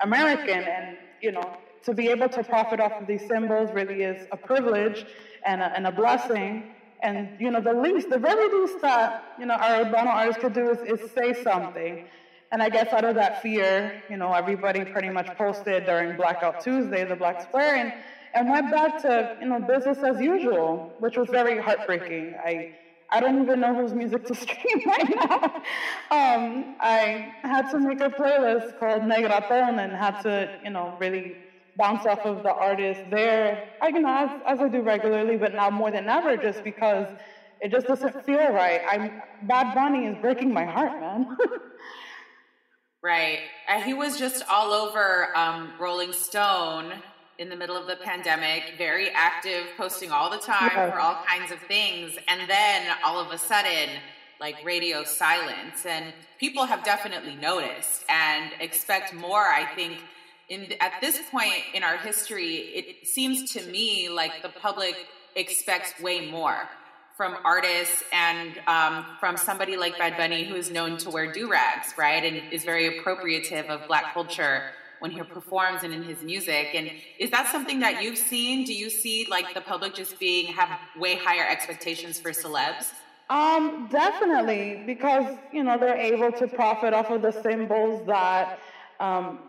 American, and you know, to be able to profit off of these symbols really is a privilege and a, and a blessing. And you know, the least, the very least that you know our urbano artists could do is, is say something. And I guess out of that fear, you know, everybody pretty much posted during Blackout Tuesday, the Black Square, and, and went back to you know business as usual, which was very heartbreaking. I I don't even know whose music to stream right now. Um, I had to make a playlist called Negraton and had to, you know, really bounce off of the artist there, I, you know, as, as I do regularly, but now more than ever, just because it just doesn't feel right. I'm Bad Bunny is breaking my heart, man. right. Uh, he was just all over um, Rolling Stone in the middle of the pandemic, very active, posting all the time yeah. for all kinds of things, and then all of a sudden, like radio silence, and people have definitely noticed and expect more. I think in at this point in our history, it seems to me like the public expects way more from artists and um, from somebody like Bad Bunny, who is known to wear do rags, right, and is very appropriative of Black culture when he performs and in his music. And is that something that you've seen? Do you see like the public just being have way higher expectations for celebs? Um, definitely, because you know they're able to profit off of the symbols that um,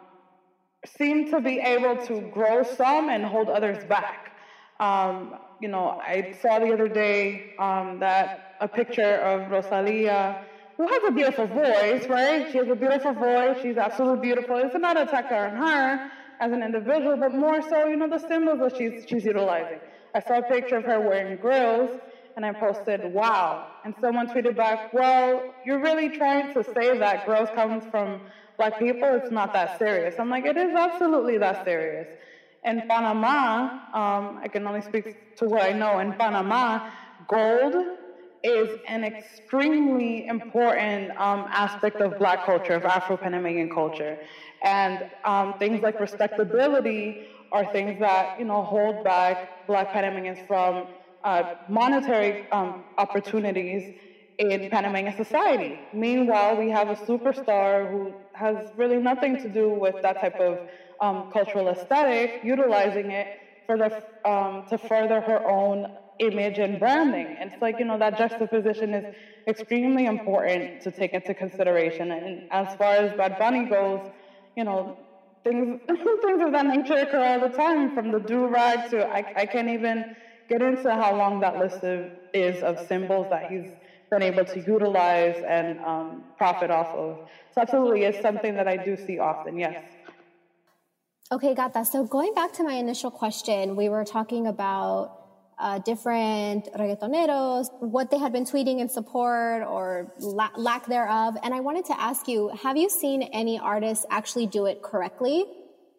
seem to be able to grow some and hold others back. Um, you know, I saw the other day um, that a picture of Rosalia, who has a beautiful voice, right? She has a beautiful voice. She's absolutely beautiful. It's not a attack on her, as an individual, but more so, you know, the symbols that she's, she's utilizing. I saw a picture of her wearing grills, and I posted, wow. And someone tweeted back, well, you're really trying to say that grills comes from black people? It's not that serious. I'm like, it is absolutely that serious. In Panama, um, I can only speak to what I know. In Panama, gold is an extremely important um, aspect of black culture, of Afro-Panamanian culture. And um, things like respectability are things that, you know, hold back black Panamanians from uh, monetary um, opportunities in Panamanian society. Meanwhile, we have a superstar who has really nothing to do with that type of um, cultural aesthetic, utilizing it for the, um, to further her own image and branding. And it's like, you know, that juxtaposition is extremely important to take into consideration. And as far as Bad Bunny goes, you know, things, things of that nature occur all the time, from the do-rag to, I, I can't even get into how long that list of, is of symbols that he's been able to utilize and um, profit off of. So absolutely, it's something that I do see often, yes. Okay, got that. So going back to my initial question, we were talking about uh, different reggaetoneros, what they had been tweeting in support or la- lack thereof. And I wanted to ask you, have you seen any artists actually do it correctly?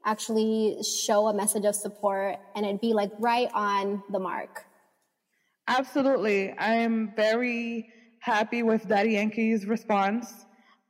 Actually show a message of support and it'd be like right on the mark? Absolutely. I am very happy with Daddy Yankee's response.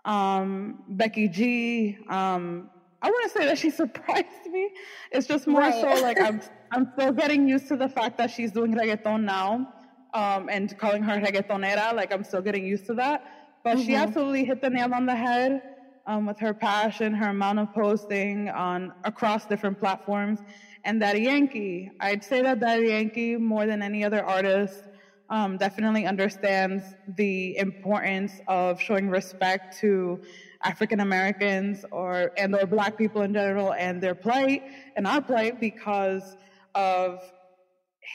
Um, Becky G, um, I want to say that she surprised me. It's just more right. so like I'm I'm still getting used to the fact that she's doing reggaeton now, um, and calling her reggaetonera. Like I'm still getting used to that. But mm-hmm. she absolutely hit the nail on the head um, with her passion, her amount of posting on across different platforms. And Daddy Yankee, I'd say that Daddy Yankee, more than any other artist, um, definitely understands the importance of showing respect to African Americans or and or Black people in general and their plight and our plight because of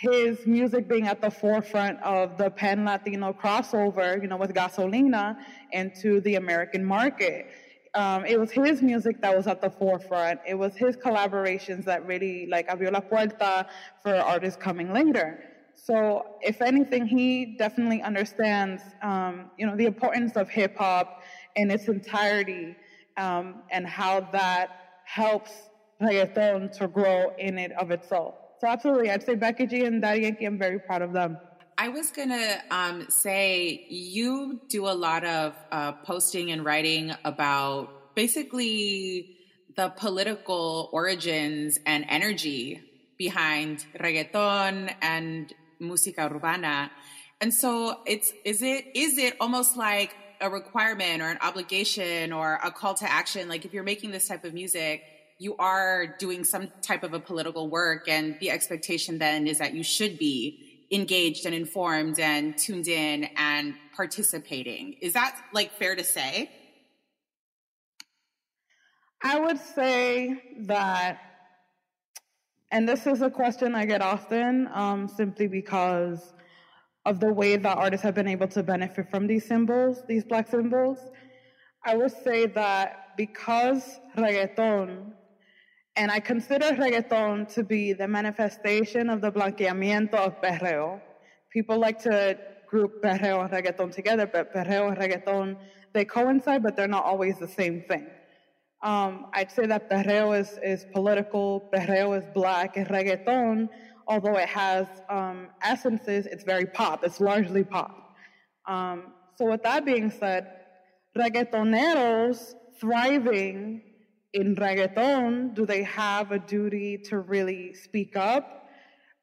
his music being at the forefront of the pan Latino crossover, you know, with Gasolina into the American market. Um, it was his music that was at the forefront. It was his collaborations that really like abrió la puerta for artists coming later. So, if anything, he definitely understands, um, you know, the importance of hip hop in its entirety um, and how that helps reggaeton to grow in it of itself. So absolutely, I'd say Becky G and Daddy Yankee, I'm very proud of them. I was gonna um, say you do a lot of uh, posting and writing about basically the political origins and energy behind reggaeton and música urbana. And so it's is it is it almost like a requirement or an obligation or a call to action. Like if you're making this type of music, you are doing some type of a political work and the expectation then is that you should be engaged and informed and tuned in and participating. Is that like fair to say? I would say that, and this is a question I get often um, simply because of the way that artists have been able to benefit from these symbols, these black symbols, I would say that because reggaeton, and I consider reggaeton to be the manifestation of the blanqueamiento of perreo. People like to group perreo and reggaeton together, but perreo and reggaeton, they coincide, but they're not always the same thing. Um, I'd say that perreo is, is political, perreo is black, and reggaeton although it has um, essences, it's very pop. It's largely pop. Um, so with that being said, reggaetoneros thriving in reggaeton, do they have a duty to really speak up?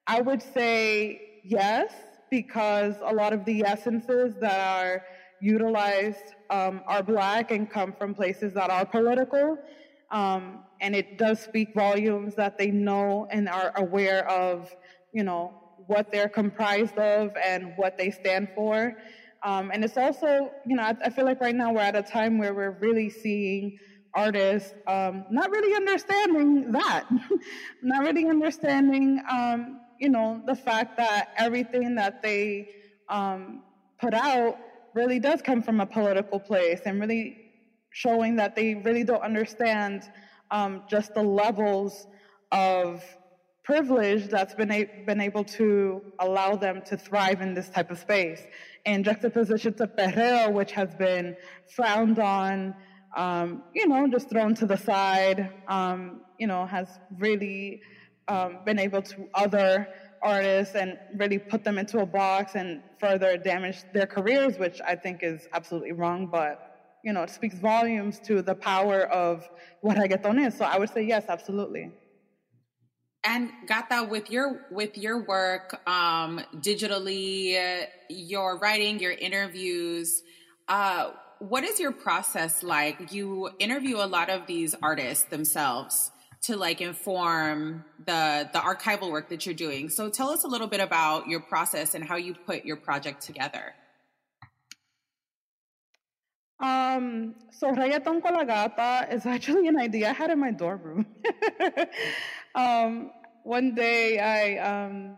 I would say yes, because a lot of the essences that are utilized um, are black and come from places that are political. Um, and it does speak volumes that they know and are aware of, you know, what they're comprised of and what they stand for. Um, and it's also, you know, I, I, feel like right now we're at a time where we're really seeing artists um, not really understanding that, not really understanding, um, you know, the fact that everything that they um, put out really does come from a political place and really showing that they really don't understand um, just the levels of privilege that's been, a- been able to allow them to thrive in this type of space. In juxtaposition to perreo, which has been frowned on, um, you know, just thrown to the side, um, you know, has really um, been able to other artists and really put them into a box and further damage their careers, which I think is absolutely wrong. But you know, it speaks volumes to the power of what reggaeton is. So I would say yes, absolutely. And Gata, with your with your work um, digitally, your writing, your interviews, uh, what is your process like? You interview a lot of these artists themselves to like inform the the archival work that you're doing. So tell us a little bit about your process and how you put your project together. Um, so Reggaeton con Gata is actually an idea I had in my dorm room. um, one day I, um,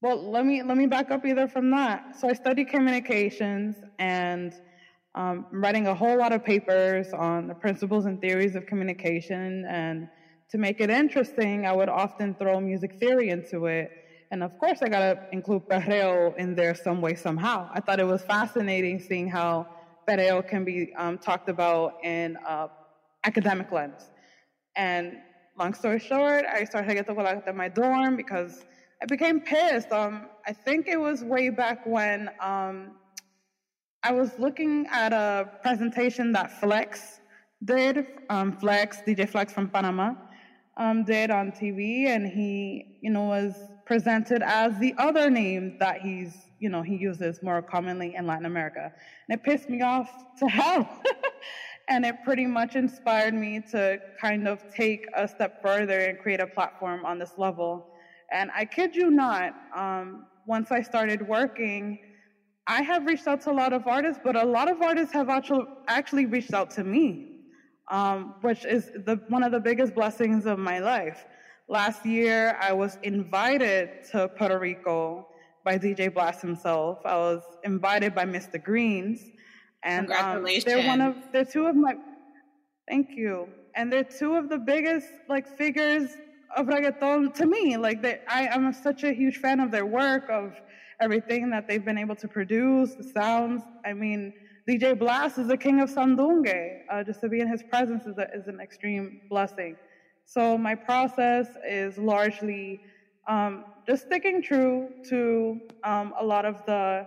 well, let me let me back up either from that. So I studied communications and um, writing a whole lot of papers on the principles and theories of communication. And to make it interesting, I would often throw music theory into it. And of course, I gotta include perreo in there some way, somehow. I thought it was fascinating seeing how perreo can be um, talked about in uh, academic lens. And long story short, I started to get to in my dorm because I became pissed. Um, I think it was way back when um, I was looking at a presentation that Flex did, um, Flex, DJ Flex from Panama, um, did on TV, and he, you know, was presented as the other name that he's you know, he uses more commonly in Latin America. And it pissed me off to hell. and it pretty much inspired me to kind of take a step further and create a platform on this level. And I kid you not, um, once I started working, I have reached out to a lot of artists, but a lot of artists have actually, actually reached out to me, um, which is the, one of the biggest blessings of my life. Last year, I was invited to Puerto Rico by DJ Blass himself. I was invited by Mr. Greens, and um, they're one of they're two of my. Thank you, and they're two of the biggest like figures of reggaeton to me. Like they, I, I'm such a huge fan of their work, of everything that they've been able to produce, the sounds. I mean, DJ Blass is the king of Sandungueo. Uh, just to be in his presence is, a, is an extreme blessing. So my process is largely um, just sticking true to um, a lot of the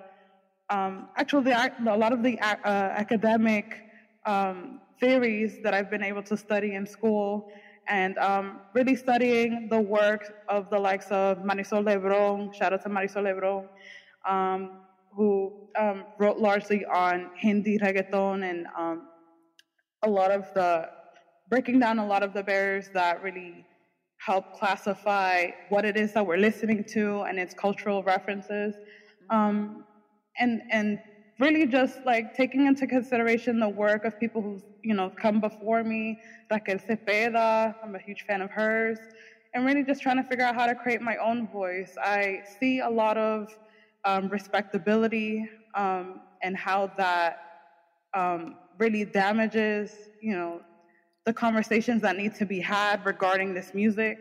um, actually a lot of the uh, academic um, theories that I've been able to study in school and um, really studying the work of the likes of Marisol Lebron, shout out to Marisol Lebron, um, who um, wrote largely on Hindi reggaeton and a lot of the breaking down a lot of the barriers that really help classify what it is that we're listening to and its cultural references. Um, and, and really just like taking into consideration the work of people who've, you know, come before me, Raquel Cepeda, I'm a huge fan of hers, and really just trying to figure out how to create my own voice. I see a lot of um, respectability um, and how that um, really damages, you know, the conversations that need to be had regarding this music.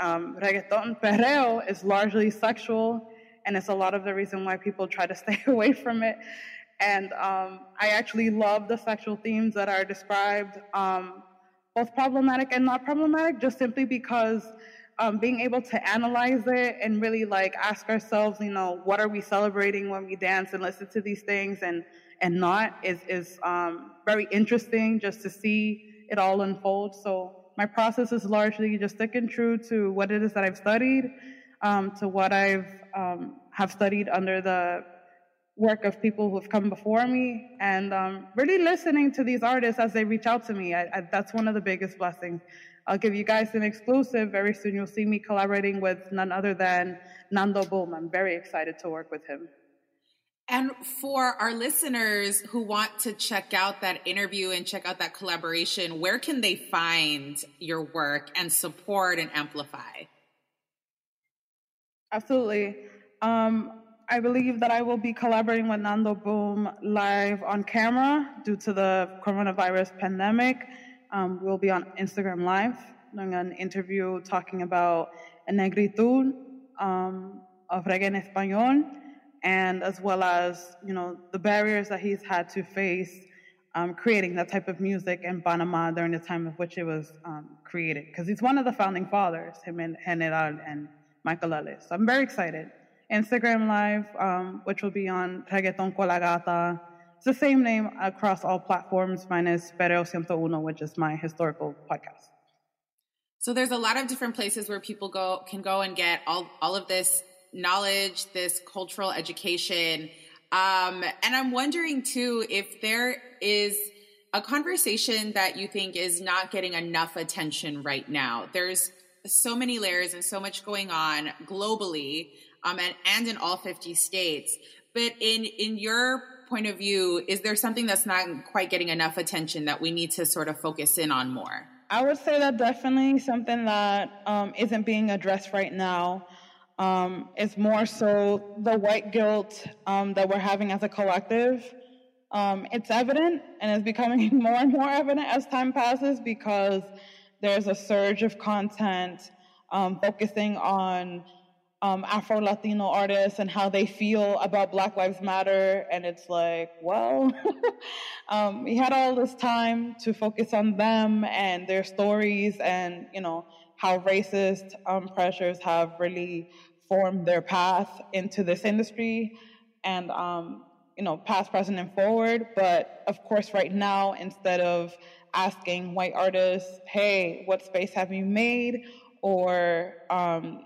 Um, reggaeton perreo is largely sexual, and it's a lot of the reason why people try to stay away from it. And um, I actually love the sexual themes that are described, um, both problematic and not problematic, just simply because um, being able to analyze it and really like ask ourselves, you know, what are we celebrating when we dance and listen to these things and and not is is um, very interesting just to see it all unfold. So my process is largely just sticking true to what it is that I've studied, um, to what I've um, have studied under the work of people who have come before me, and um, really listening to these artists as they reach out to me. I, I, that's one of the biggest blessings. I'll give you guys an exclusive. Very soon you'll see me collaborating with none other than Nando Boom. I'm very excited to work with him. And for our listeners who want to check out that interview and check out that collaboration, where can they find your work and support and amplify? Absolutely. Um, I believe that I will be collaborating with Nando Boom live on camera due to the coronavirus pandemic. Um, we'll be on Instagram Live doing an interview talking about negritud um, of reggae en español, and as well as you know the barriers that he's had to face um, creating that type of music in Panama during the time of which it was um, created. Because he's one of the founding fathers, him and General and Michael Ellis. So I'm very excited. Instagram Live, um, which will be on Reggaeton con la Gata. It's the same name across all platforms, minus Perreo 101, which is my historical podcast. So there's a lot of different places where people go can go and get all all of this knowledge, this cultural education. Um, and I'm wondering too if there is a conversation that you think is not getting enough attention right now. There's so many layers and so much going on globally um, and, and in all 50 states. But in, in your point of view, is there something that's not quite getting enough attention that we need to sort of focus in on more? I would say that definitely something that um, not being addressed right now. Um, is more so the white guilt um, that we're having as a collective. Um, it's evident and it's becoming more and more evident as time passes because there's a surge of content um, focusing on um, Afro Latino artists and how they feel about Black Lives Matter. And it's like, well, um, we had all this time to focus on them and their stories and, you know, how racist um, pressures have really formed their path into this industry and, um, you know, past, present, and forward. But of course, right now, instead of asking white artists, hey, what space have you made? Or, um,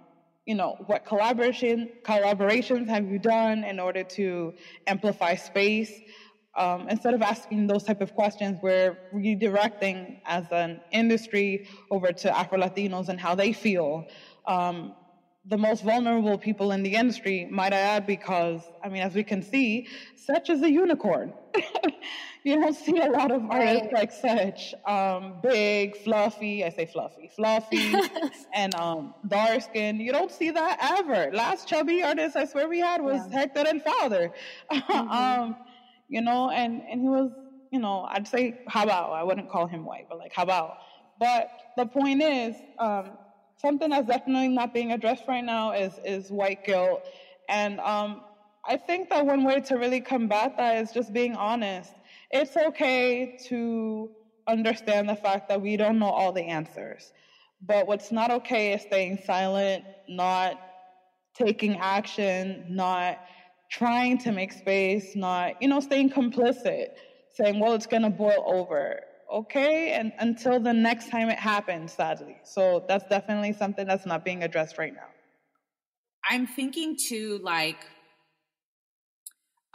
you know, what collaboration collaborations have you done in order to amplify space? Um, instead of asking those type of questions, we're redirecting as an industry over to Afro Latinos and how they feel. Um, the most vulnerable people in the industry, might I add, because I mean, as we can see, Sech is a unicorn. you don't see a lot of artists right. like Sech, um, big, fluffy. I say fluffy, fluffy, and um, dark skin. You don't see that ever. Last chubby artist I swear we had was yeah. Hector El Father. Mm-hmm. um, you know, and and he was, you know, I'd say how about I wouldn't call him white, but like how about. But the point is, um, something that's definitely not being addressed right now is is white guilt, and um, I think that one way to really combat that is just being honest it's okay to understand the fact that we don't know all the answers. But what's not okay is staying silent, not taking action, not trying to make space, not, you know, staying complicit, saying, well, it's going to boil over. Okay. And until the next time it happens, sadly. So that's definitely something that's not being addressed right now. I'm thinking too, like,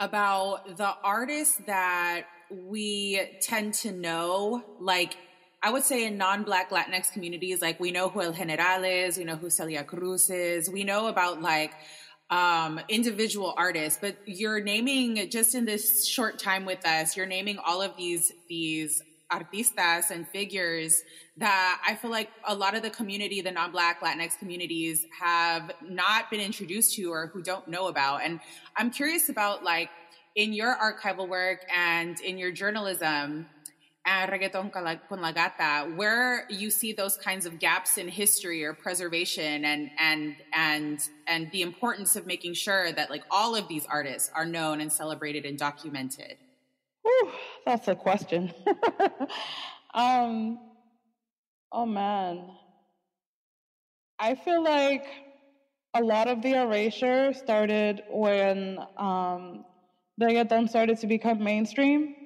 about the artists that we tend to know, like, I would say in non-black Latinx communities, like we know who El General is, we know who Celia Cruz is, we know about like um, individual artists, but you're naming just in this short time with us, you're naming all of these these artistas and figures that I feel like a lot of the community, the non-black Latinx communities, have not been introduced to or who don't know about. And I'm curious about like in your archival work and in your journalism and reggaeton con la gata where you see those kinds of gaps in history or preservation and and and and the importance of making sure that like all of these artists are known and celebrated and documented Whew, that's a question. Um oh man. I feel like a lot of the erasure started when um, reggaeton started to become mainstream,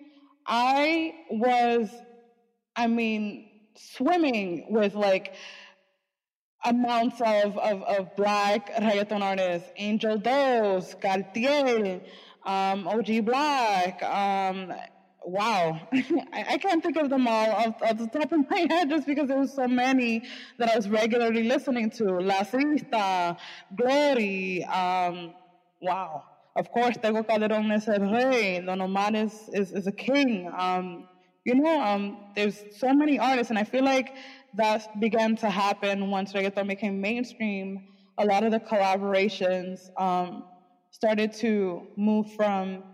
I was, I mean, swimming with like amounts of, of, of black reggaeton artists, Angel Doze, Cartier, um, OG Black, um, wow, I, I, can't think of them all off, off, the top of my head just because there was so many that I was regularly listening to. La Sista, Glory, um, wow. Of course, Tego Calderon is el rey. Don Omar is, is, is a king. Um, you know, um, there's so many artists, and I feel like that began to happen once reggaeton became mainstream. A lot of the collaborations um, started to move from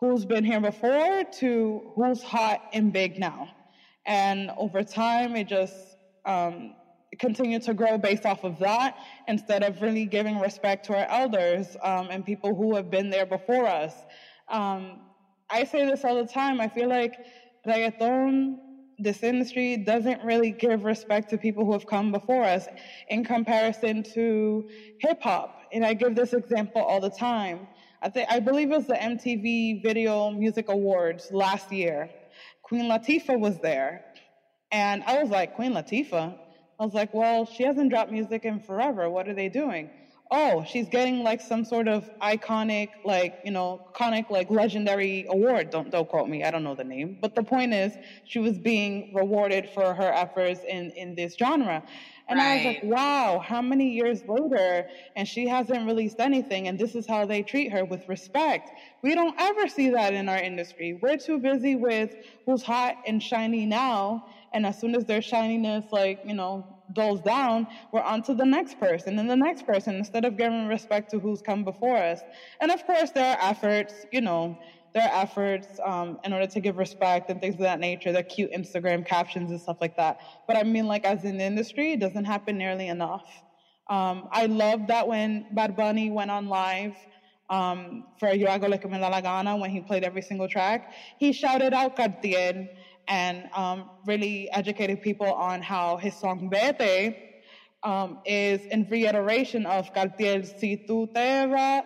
who's been here before to who's hot and big now. And over time, it just um, continued to grow based off of that instead of really giving respect to our elders um, and people who have been there before us. Um, I say this all the time. I feel like reggaeton, this industry, doesn't really give respect to people who have come before us in comparison to hip hop. And I give this example all the time. I think I believe it was the MTV Video Music Awards last year. Queen Latifah was there. And I was like, Queen Latifah? I was like, well, she hasn't dropped music in forever. What are they doing? Oh, she's getting like some sort of iconic, like, you know, iconic, like legendary award. Don't, don't quote me. I don't know the name. But the point is, she was being rewarded for her efforts in, in this genre. And right. I was like, wow, how many years later? And she hasn't released anything. And this is how they treat her with respect. We don't ever see that in our industry. We're too busy with who's hot and shiny now. And as soon as their shininess, like, you know, dulls down, we're on to the next person and the next person instead of giving respect to who's come before us. And of course, there are efforts, you know, there are efforts um, in order to give respect and things of that nature, their cute Instagram captions and stuff like that. But I mean, like as an industry, it doesn't happen nearly enough. Um, I love that when Bad Bunny went on live um, for Yo Hago Lo Que Me La Gana when he played every single track, he shouted out Cartier and um, really educated people on how his song Vete um, is in reiteration of Cartier, Si tú te vas,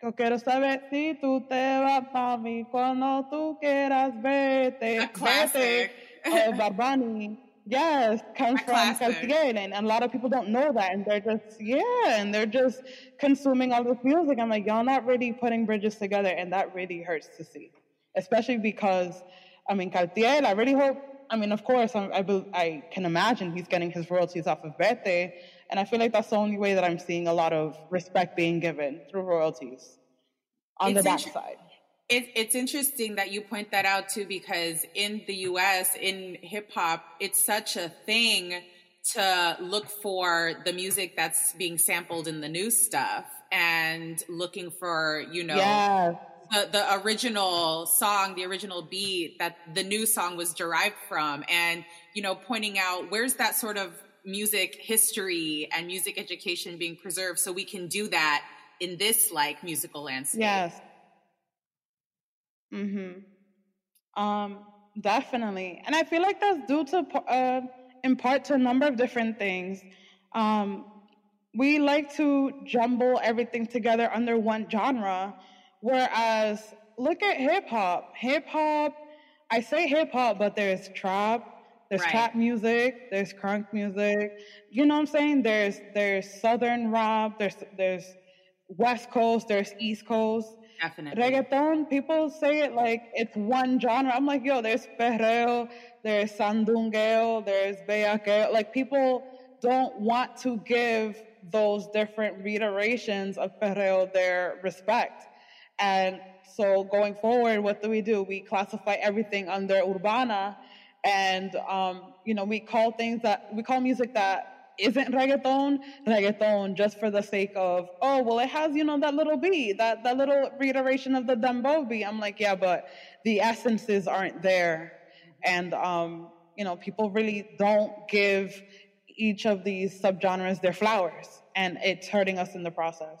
Yo quiero saber si tú te vas, mami, cuando tú quieras vete. A classic. Vete, uh, Barbani. Yes, comes from Cartier, and a lot of people don't know that, and they're just yeah, and they're just consuming all this music. I'm like, y'all not really putting bridges together, and that really hurts to see, especially because, I mean, Cartier. I really hope. I mean, of course, I, I, I can imagine he's getting his royalties off of Vete, and I feel like that's the only way that I'm seeing a lot of respect being given through royalties on it's the backside. It, it's interesting that you point that out too, because in the US, in hip hop, it's such a thing to look for the music that's being sampled in the new stuff and looking for, you know, yes. The, the original song, the original beat that the new song was derived from. And, you know, pointing out where's that sort of music history and music education being preserved so we can do that in this like musical landscape. Yes. Mm-hmm. Um definitely. And I feel like that's due to uh in part to a number of different things. Um we like to jumble everything together under one genre whereas look at hip hop. Hip hop I say hip hop but there's trap there's right. trap music, there's crunk music. You know what I'm saying? There's there's southern rap, there's there's west coast, there's east coast. Definitely. Reggaeton, people say it like it's one genre. I'm like, yo, there's perreo, there's sandungueo, there's bellaqueo. Like people don't want to give those different reiterations of perreo their respect. And so going forward, what do we do? We classify everything under urbana and um, you know we call things that we call music that isn't reggaeton reggaeton just for the sake of oh well it has you know that little beat that that little reiteration of the dembow beat i'm like yeah but the essences aren't there. And um, you know people really don't give each of these subgenres their flowers. And it's hurting us in the process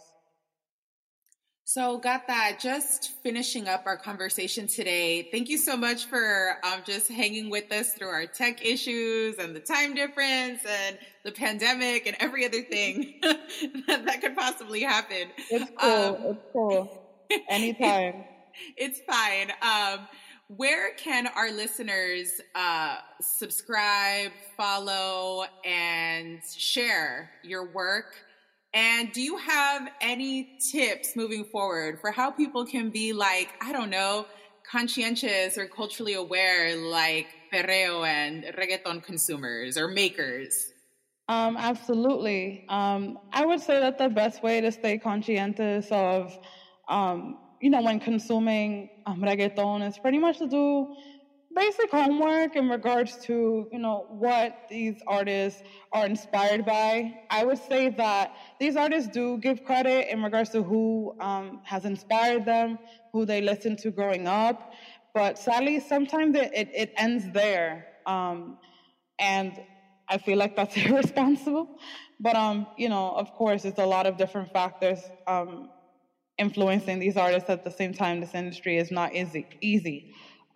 so, got that. Just finishing up our conversation today. Thank you so much for um, just hanging with us through our tech issues and the time difference and the pandemic and every other thing that, that could possibly happen. It's cool. Um, it's cool. Anytime. it's fine. Um, where can our listeners uh, subscribe, follow, and share your work? And do you have any tips moving forward for how people can be like, I don't know, conscientious or culturally aware like perreo and reggaeton consumers or makers? Um, absolutely. Um, I would say that the best way to stay conscientious of, um, you know, when consuming um, reggaeton is pretty much to do basic homework in regards to you know what these artists are inspired by i would say that these artists do give credit in regards to who um, has inspired them who they listened to growing up but sadly sometimes it, it, it ends there Um, and I feel like that's irresponsible. But um, you know, of course, it's a lot of different factors um, influencing these artists at the same time. This industry is not easy. Easy.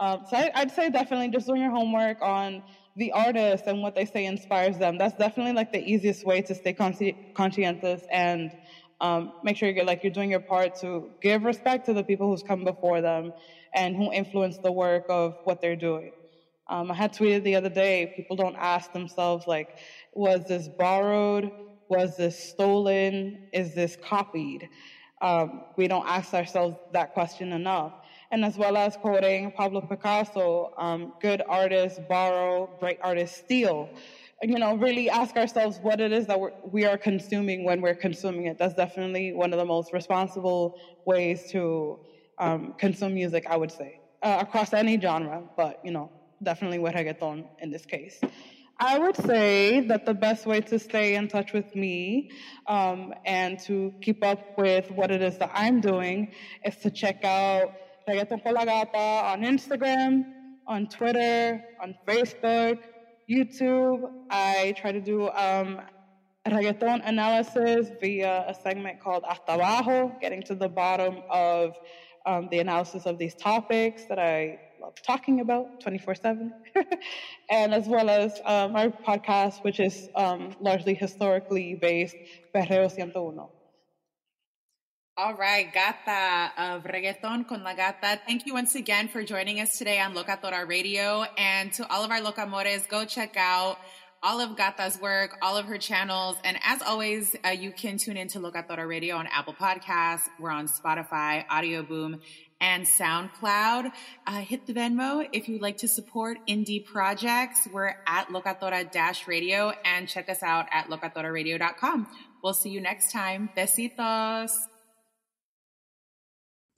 Um, so I, would say definitely just doing your homework on the artist and what they say inspires them. That's definitely like the easiest way to stay consci- conscientious and um, make sure you're like you're doing your part to give respect to the people who's come before them and who influence the work of what they're doing. Um, I had tweeted the other day, people don't ask themselves, like, was this borrowed? Was this stolen? Is this copied? Um, we don't ask ourselves that question enough. And as well as quoting Pablo Picasso, um, good artists borrow, great artists steal. You know, really ask ourselves what it is that we're, we are consuming when we're consuming it. That's definitely one of the most responsible ways to um, consume music, I would say, uh, across any genre, but, you know, definitely with reggaeton in this case. I would say that the best way to stay in touch with me um, and to keep up with what it is that I'm doing is to check out Reggaeton Gata on Instagram, on Twitter, on Facebook, YouTube. I try to do um, reggaeton analysis via a segment called Hasta getting to the bottom of um, the analysis of these topics that I love talking about 24 7. and as well as um, our podcast, which is um, largely historically based, Perreo 101. All right, Gata of Reggaeton con la Gata. Thank you once again for joining us today on Locatora Radio. And to all of our locamores, go check out all of Gata's work, all of her channels. And as always, uh, you can tune into Locatora Radio on Apple Podcasts. We're on Spotify, Audio Boom, and SoundCloud. Uh, hit the Venmo if you'd like to support indie projects. We're at Locatora Radio and check us out at locatoraradio.com. We'll see you next time. Besitos.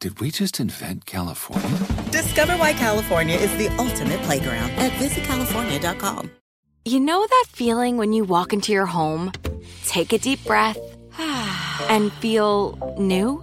Did we just invent California? Discover why California is the ultimate playground at visitcalifornia.com. You know that feeling when you walk into your home, take a deep breath, and feel new?